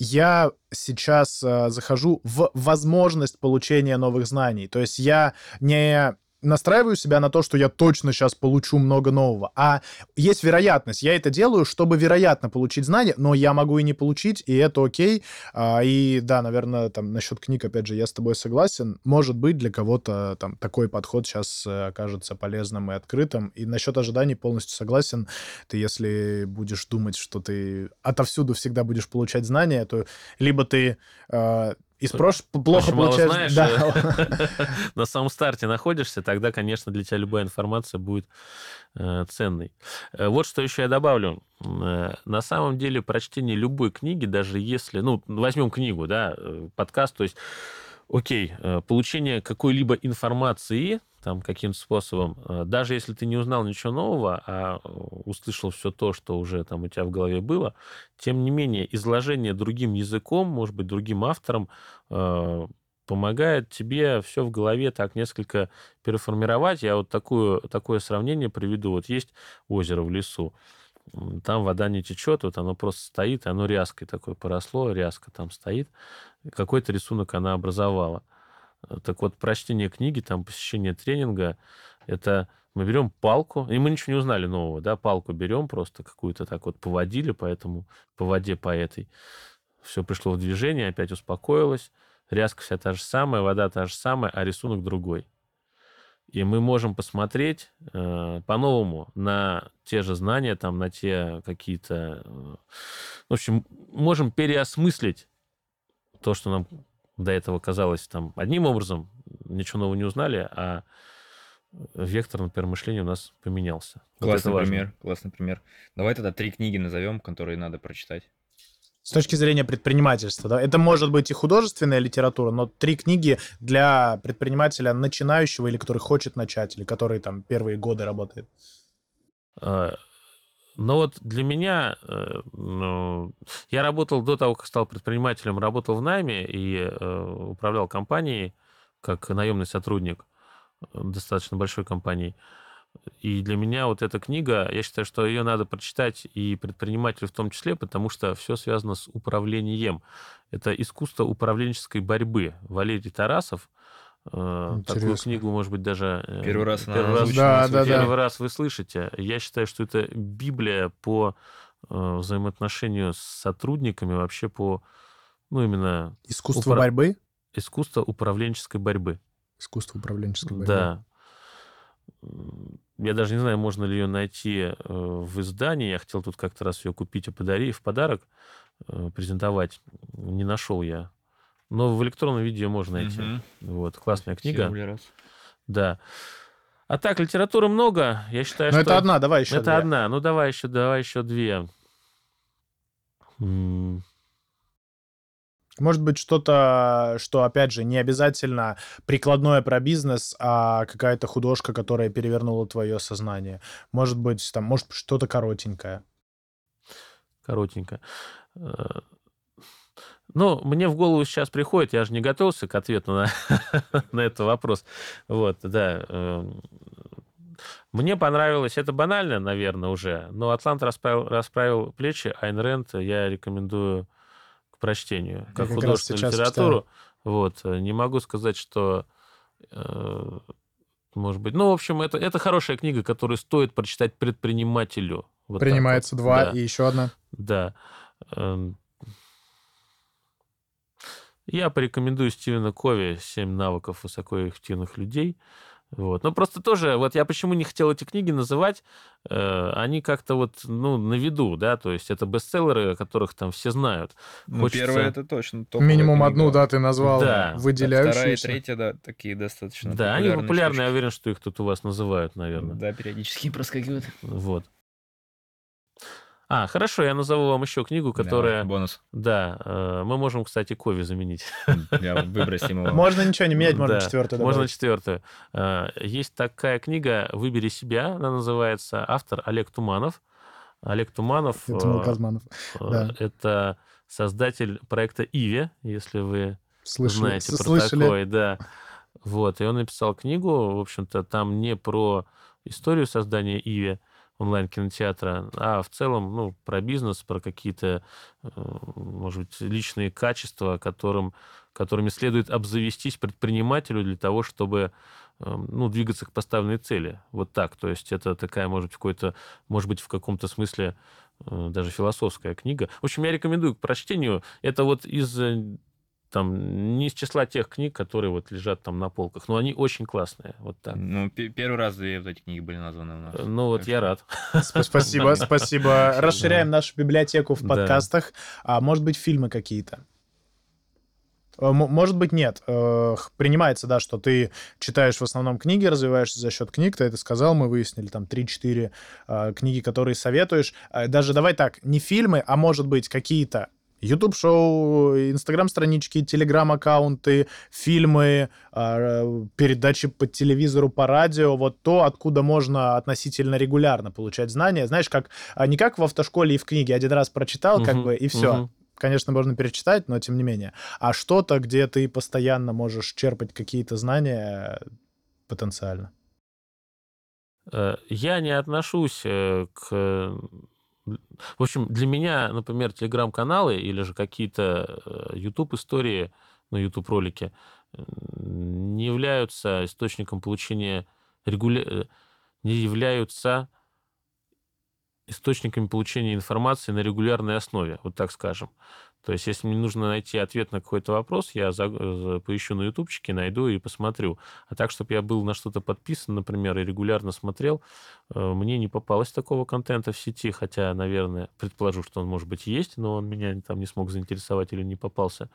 я сейчас э, захожу в возможность получения новых знаний. То есть я не настраиваю себя на то, что я точно сейчас получу много нового, а есть вероятность. Я это делаю, чтобы вероятно получить знания, но я могу и не получить, и это окей. А, и да, наверное, там насчет книг, опять же, я с тобой согласен. Может быть, для кого-то там такой подход сейчас э, окажется полезным и открытым. И насчет ожиданий полностью согласен. Ты если будешь думать, что ты отовсюду всегда будешь получать знания, то либо ты э, из прошлого плохо получаешь... знаешь, да. на самом старте находишься, тогда, конечно, для тебя любая информация будет э, ценной. Э, вот что еще я добавлю. Э, на самом деле прочтение любой книги, даже если... Ну, возьмем книгу, да, э, подкаст, то есть окей, э, получение какой-либо информации там каким-то способом, э, даже если ты не узнал ничего нового, а услышал все то, что уже там у тебя в голове было, тем не менее изложение другим языком, может быть, другим автором, э, помогает тебе все в голове так несколько переформировать. Я вот такую, такое сравнение приведу. Вот есть озеро в лесу, там вода не течет, вот оно просто стоит, оно ряской такое поросло, ряска там стоит, какой-то рисунок она образовала. Так вот, прочтение книги, там, посещение тренинга, это мы берем палку, и мы ничего не узнали нового, да, палку берем просто какую-то так вот поводили по этому, по воде по этой. Все пришло в движение, опять успокоилось. Рязка вся та же самая, вода та же самая, а рисунок другой. И мы можем посмотреть э, по-новому на те же знания, там, на те какие-то... Э, в общем, можем переосмыслить то, что нам до этого казалось там одним образом, ничего нового не узнали, а вектор, например, мышления у нас поменялся. Классный вот пример, классный пример. Давай тогда три книги назовем, которые надо прочитать. С точки зрения предпринимательства, да, это может быть и художественная литература, но три книги для предпринимателя начинающего или который хочет начать, или который там первые годы работает. Но вот для меня, э, ну, я работал до того, как стал предпринимателем, работал в найме и э, управлял компанией как наемный сотрудник э, достаточно большой компании. И для меня вот эта книга, я считаю, что ее надо прочитать и предпринимателю в том числе, потому что все связано с управлением. Это искусство управленческой борьбы. Валерий Тарасов – Интересно. Такую книгу, может быть, даже э, первый раз, первый раз, да, да, первый да. раз вы слышите. Я считаю, что это Библия по э, взаимоотношению с сотрудниками, вообще по, ну, именно... Искусство упра... борьбы? Искусство управленческой борьбы. Искусство управленческой борьбы. Да. Я даже не знаю, можно ли ее найти в издании. Я хотел тут как-то раз ее купить и подарить в подарок, презентовать. Не нашел я но в электронном виде можно найти. Угу. Вот, классная книга. Раз. Да. А так, литературы много. Я считаю, Но что... это одна, давай еще Это две. одна. Ну, давай еще, давай еще две. Может быть, что-то, что, опять же, не обязательно прикладное про бизнес, а какая-то художка, которая перевернула твое сознание. Может быть, там, может, что-то коротенькое. Коротенькое. Ну, мне в голову сейчас приходит, я же не готовился к ответу на, на этот вопрос. Вот, да. Эм, мне понравилось, это банально, наверное, уже, но «Атлант расправил, расправил плечи», Айн Рэнд я рекомендую к прочтению, как, как художественную литературу. Читаю. Вот, э, не могу сказать, что э, может быть. Ну, в общем, это, это хорошая книга, которую стоит прочитать предпринимателю. Вот Принимается вот. два да. и еще одна. Да. Я порекомендую Стивена Кови «Семь навыков высокоэффективных людей». Вот. Но просто тоже, вот я почему не хотел эти книги называть, э, они как-то вот, ну, на виду, да, то есть это бестселлеры, о которых там все знают. Ну, Хочется- первое это точно. Минимум книга. одну, да, ты назвал Да. Вторая и выделяющуюся. третья, да, такие достаточно Да, они популярные популярны, я штучки. уверен, что их тут у вас называют, наверное. Да, периодически проскакивают. Вот. А, хорошо, я назову вам еще книгу, которая... Давай, бонус. Да, э, мы можем, кстати, Кови заменить. Я выбросим его. Можно ничего не менять, можно Да, четвертую Можно четвертую. Э, Есть такая книга «Выбери себя», она называется, автор Олег Туманов. Олег Туманов Я думал, э, Казманов. да. это создатель проекта «Иви», если вы Слышали, знаете про слышали. такой, да. Вот, и он написал книгу, в общем-то, там не про историю создания Иви, онлайн-кинотеатра, а в целом, ну, про бизнес, про какие-то, э, может быть, личные качества, которым, которыми следует обзавестись предпринимателю для того, чтобы э, ну, двигаться к поставленной цели. Вот так. То есть это такая, может быть, какой-то, может быть, в каком-то смысле э, даже философская книга. В общем, я рекомендую к прочтению. Это вот из э, там, не из числа тех книг, которые вот лежат там на полках, но они очень классные. Вот так. Ну, пе- первый раз две вот эти книги были названы у нас. Ну вот я рад. Сп- Спасибо, спасибо. Расширяем нашу библиотеку в Да. подкастах. А может быть, фильмы какие-то? Э, м- Может быть, нет. Э, Принимается, да, что ты читаешь в основном книги, развиваешься за счет книг. Ты это сказал, мы выяснили там 3-4 э, книги, которые советуешь. Э, Даже давай так, не фильмы, а может быть какие-то YouTube-шоу, Инстаграм-странички, Телеграм-аккаунты, фильмы, э, передачи по телевизору, по радио, вот то, откуда можно относительно регулярно получать знания. Знаешь, как а, не как в автошколе и в книге, один раз прочитал, как Мгм, бы, и все. мгм. Конечно, можно перечитать, но тем не менее. А что-то, где ты постоянно можешь черпать какие-то знания потенциально. Э, Я не отношусь э, к... э, В общем, для меня, например, телеграм-каналы или же какие-то YouTube-истории, ну, YouTube-ролики э, не являются источником получения регуля... э, не являются источниками получения информации на регулярной основе, вот так скажем. То есть, если мне нужно найти ответ на какой-то вопрос, я за- за- поищу на ютубчике, найду и посмотрю. А так, чтобы я был на что-то подписан, например, и регулярно смотрел, э, мне не попалось такого контента в сети, хотя, наверное, предположу, что он, может быть, есть, но он меня там не смог заинтересовать или не попался.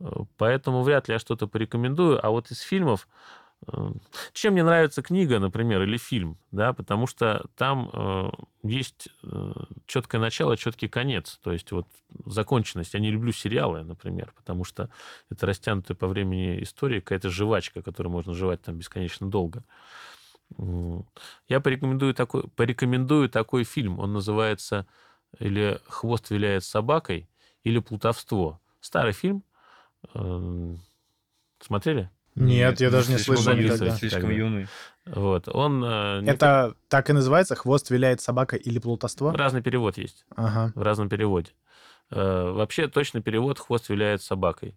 Э, Поэтому вряд ли я что-то порекомендую. А вот из фильмов... э, Чем мне нравится книга, например, или фильм, да, потому что там э, есть э, четкое начало, четкий конец, то есть вот законченность. Я не люблю сериалы, например, потому что это растянутая по времени история, какая-то жвачка, которую можно жевать там бесконечно долго. Я порекомендую такой, порекомендую такой фильм. Он называется или «Хвост виляет собакой», или «Плутовство». Старый фильм. Эм, Смотрели? Нет, я даже не слышал юный, никогда. Слишком юный. Вот. Он... э, не Это так и называется? Хвост виляет собака или плутовство? Разный перевод есть. Ага. В разном переводе. Э, Вообще точно перевод «Хвост виляет собакой».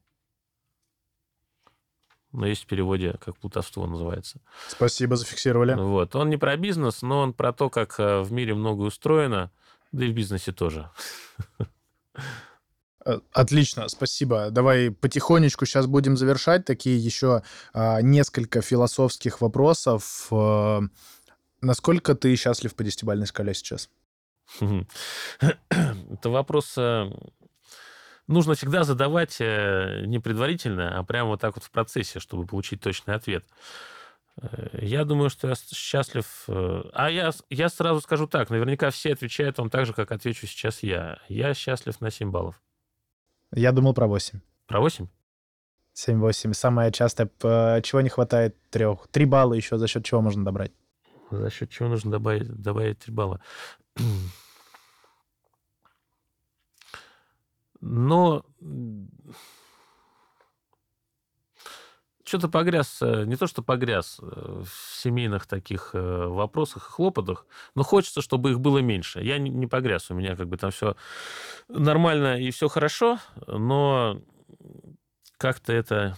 Но есть в переводе, как плутовство называется. Спасибо, зафиксировали. Вот. Он не про бизнес, но он про то, как э, в мире многое устроено, да и в бизнесе тоже. Э, Отлично, спасибо. Давай потихонечку сейчас будем завершать. Такие еще а, несколько философских вопросов. Э, насколько ты счастлив по десятибалльной шкале сейчас? Это вопрос э, нужно всегда задавать не предварительно, а прямо вот так вот в процессе, чтобы получить точный ответ. Я думаю, что я счастлив. А я, я сразу скажу так, наверняка все отвечают вам так же, как отвечу сейчас я. Я счастлив на 7 баллов. Я думал про 8. Про 8? 7-8. Самое частое, чего не хватает трех. Три балла еще за счет чего можно добрать? За счет чего нужно добавить, добавить 3 балла? Но что-то погряз, э, не то что погряз э, в семейных таких э, вопросах и хлопотах, но хочется, чтобы их было меньше. Я не, погряз, у меня как бы там все нормально и все хорошо, но как-то это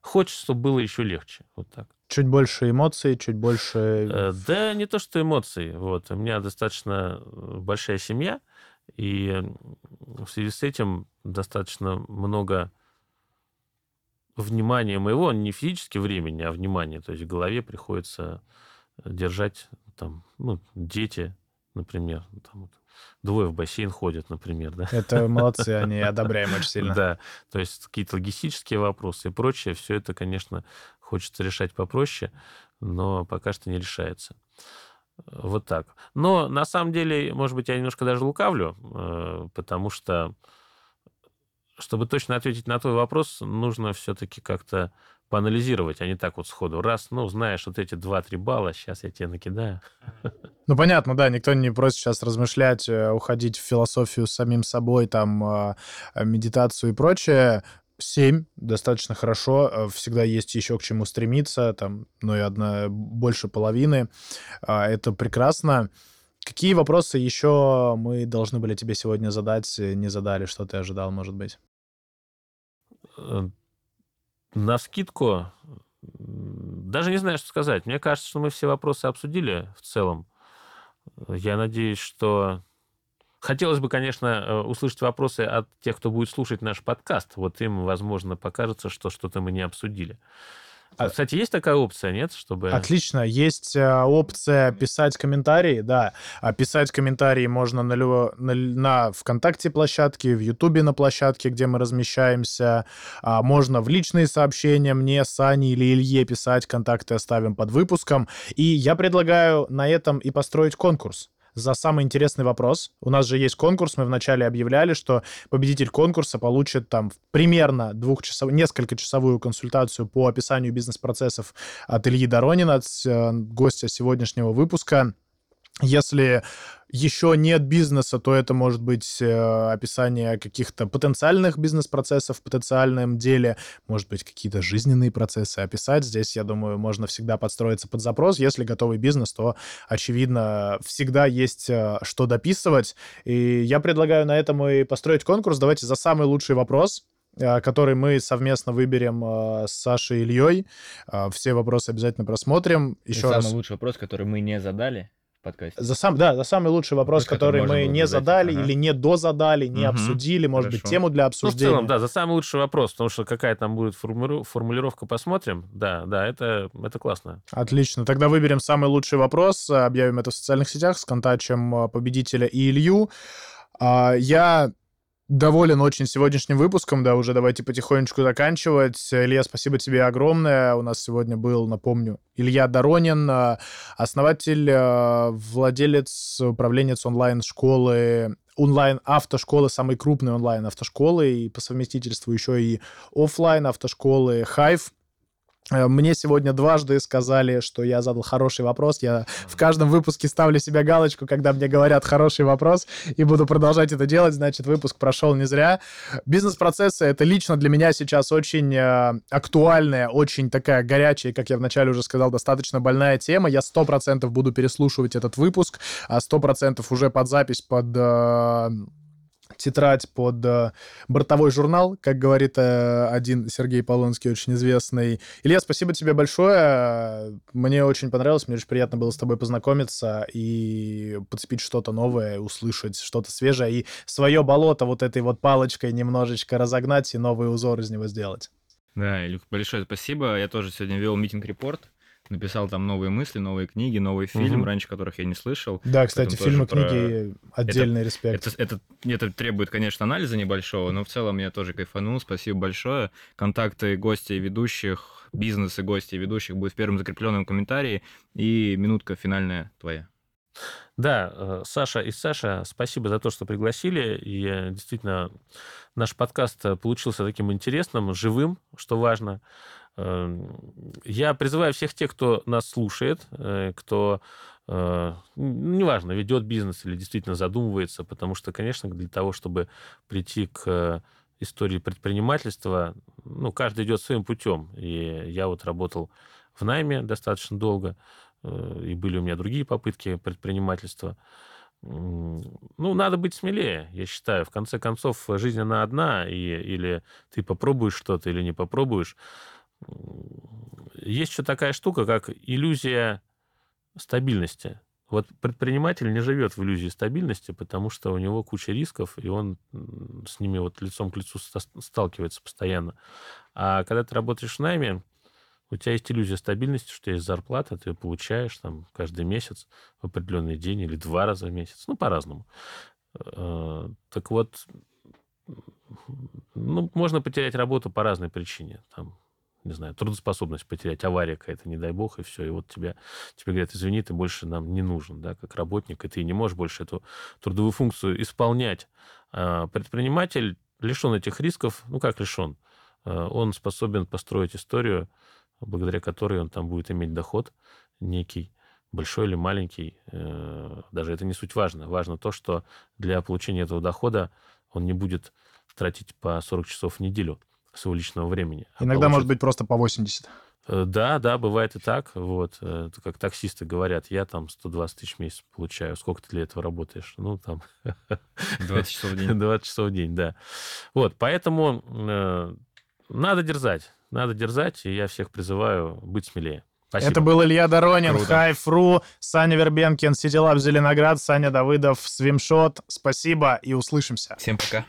хочется, чтобы было еще легче. Вот так. Чуть больше эмоций, чуть больше... Да, не то что эмоции. Вот. У меня достаточно большая семья, И в связи с этим достаточно много внимания моего, не физически времени, а внимания. То есть в голове приходится держать там, ну, дети, например, там, двое в бассейн ходят, например, да. Это молодцы, они одобряем очень сильно. Да, то есть какие-то логистические вопросы и прочее, все это, конечно, хочется решать попроще, но пока что не решается. Вот так. Но на самом деле, может быть, я немножко даже лукавлю, э, потому что, чтобы точно ответить на твой вопрос, нужно все-таки как-то поанализировать, а не так вот сходу. Раз, ну, знаешь, вот эти 2-3 балла, сейчас я тебе накидаю. Ну, понятно, да, никто не просит сейчас размышлять, э, уходить в философию с самим собой, там, а, медитацию и прочее. 7 достаточно хорошо. Э, всегда есть еще к чему стремиться, там, ну и одна больше половины. А, это прекрасно. Какие вопросы еще мы должны были тебе сегодня задать, э, не задали, что ты ожидал, может быть? Э, на скидку даже не знаю, что сказать. Мне кажется, что мы все вопросы обсудили в целом. Я надеюсь, что Хотелось бы, конечно, э, услышать вопросы от тех, кто будет слушать наш подкаст. Вот им, возможно, покажется, что что-то мы не обсудили. А, кстати, есть такая опция, нет, чтобы... Отлично. Есть э, опция писать комментарии, да. А писать комментарии можно на, на, на ВКонтакте площадке, в Ютубе на площадке, где мы размещаемся. А можно в личные сообщения мне, Сане или Илье писать, контакты оставим под выпуском. И я предлагаю на этом и построить конкурс за самый интересный вопрос. У нас же есть конкурс, мы вначале объявляли, что победитель конкурса получит там примерно двухчасовую, несколько часовую консультацию по описанию бизнес-процессов от Ильи Доронина, от э, гостя сегодняшнего выпуска. Если еще нет бизнеса, то это может быть э, описание каких-то потенциальных бизнес-процессов в потенциальном деле, может быть, какие-то жизненные процессы описать. Здесь, я думаю, можно всегда подстроиться под запрос. Если готовый бизнес, то, очевидно, всегда есть э, что дописывать. И я предлагаю на этом и построить конкурс. Давайте за самый лучший вопрос э, который мы совместно выберем с Сашей и Ильей. Все вопросы обязательно просмотрим. Еще и раз... самый лучший вопрос, который мы не задали, подкасте. За сам, да, за самый лучший вопрос, который, который мы не задали ага. или не дозадали, не угу. обсудили, может Хорошо. быть, тему для обсуждения. Ну, в целом, да, за самый лучший вопрос, потому что какая там будет формулировка, посмотрим. Да, да, это, это классно. Отлично. Тогда выберем самый лучший вопрос, объявим это в социальных сетях, сконтачим а, победителя и Илью. А, я Доволен очень сегодняшним выпуском, да, уже давайте потихонечку заканчивать. Илья, спасибо тебе огромное. У нас сегодня был, напомню, Илья Доронин, э, основатель, э, владелец, управленец онлайн-школы онлайн-автошколы, самой крупной онлайн-автошколы, и по совместительству еще и офлайн автошколы Hive. Э, мне сегодня дважды сказали, что я задал хороший вопрос. Я в каждом выпуске ставлю себе галочку, когда мне говорят хороший вопрос, и буду продолжать это делать. Значит, выпуск прошел не зря. Бизнес-процессы — это лично для меня сейчас очень э, актуальная, очень такая горячая, как я вначале уже сказал, достаточно больная тема. Я сто процентов буду переслушивать этот выпуск, а сто процентов уже под запись, под... Тетрадь под э, бортовой журнал, как говорит э, один Сергей Полонский, очень известный. Илья, спасибо тебе большое. Мне очень понравилось, мне очень приятно было с тобой познакомиться и подцепить что-то новое, услышать что-то свежее и свое болото вот этой вот палочкой немножечко разогнать и новый узор из него сделать. Да, Илюх, большое спасибо. Я тоже сегодня вел митинг-репорт написал там новые мысли, новые книги, новый фильм, угу. раньше которых я не слышал. Да, кстати, фильмы, про... книги, отдельный это, респект. Это, это, это требует, конечно, анализа небольшого, но в целом я тоже кайфанул, спасибо большое. Контакты гостей ведущих, бизнес и гостей ведущих будет в первом закрепленном комментарии, и минутка финальная твоя. Да, э, Саша и Саша, спасибо за то, что пригласили. И действительно, наш подкаст э, получился таким интересным, живым, что важно. Эм, я призываю всех тех, кто нас слушает, э, кто э, неважно, ведет бизнес или действительно задумывается, потому что, конечно, для того, чтобы прийти к истории предпринимательства, ну, каждый идет своим путем. И я вот работал в найме достаточно долго, э, и были у меня другие попытки предпринимательства. Ну, надо быть смелее, я считаю. В конце концов, жизнь она одна, и или ты попробуешь что-то, или не попробуешь. Есть еще такая штука, как иллюзия стабильности. Вот предприниматель не живет в иллюзии стабильности, потому что у него куча рисков, и он с ними вот лицом к лицу сталкивается постоянно. А когда ты работаешь в найме, у тебя есть иллюзия стабильности, что есть зарплата, ты ее получаешь там каждый месяц в определенный день или два раза в месяц, ну, по-разному. Э, так вот, ну, можно потерять работу по разной причине. Там, не знаю, трудоспособность потерять, авария какая-то, не дай бог, и все. И вот тебя, тебе говорят, извини, ты больше нам не нужен, да, как работник, и ты не можешь больше эту трудовую функцию исполнять. А предприниматель лишен этих рисков, ну, как лишен? Э, он способен построить историю, благодаря которой он там будет иметь доход некий, большой или маленький, э, даже это не суть важно. Важно то, что для получения этого дохода он не будет тратить по 40 часов в неделю своего личного времени. А Иногда, получит... может быть, просто по 80. Э, да, да, бывает и так. Вот, это как таксисты говорят, я там 120 тысяч в месяц получаю. Сколько ты для этого работаешь? Ну, там... 20 часов в день. 20 часов в день, да. Вот, поэтому э, надо дерзать. Надо дерзать, и я всех призываю быть смелее. Спасибо. Это был Илья Доронин, Хайфру, Саня Вербенкин, Ситилаб Зеленоград, Саня Давыдов, Свимшот. Спасибо и услышимся. Всем пока.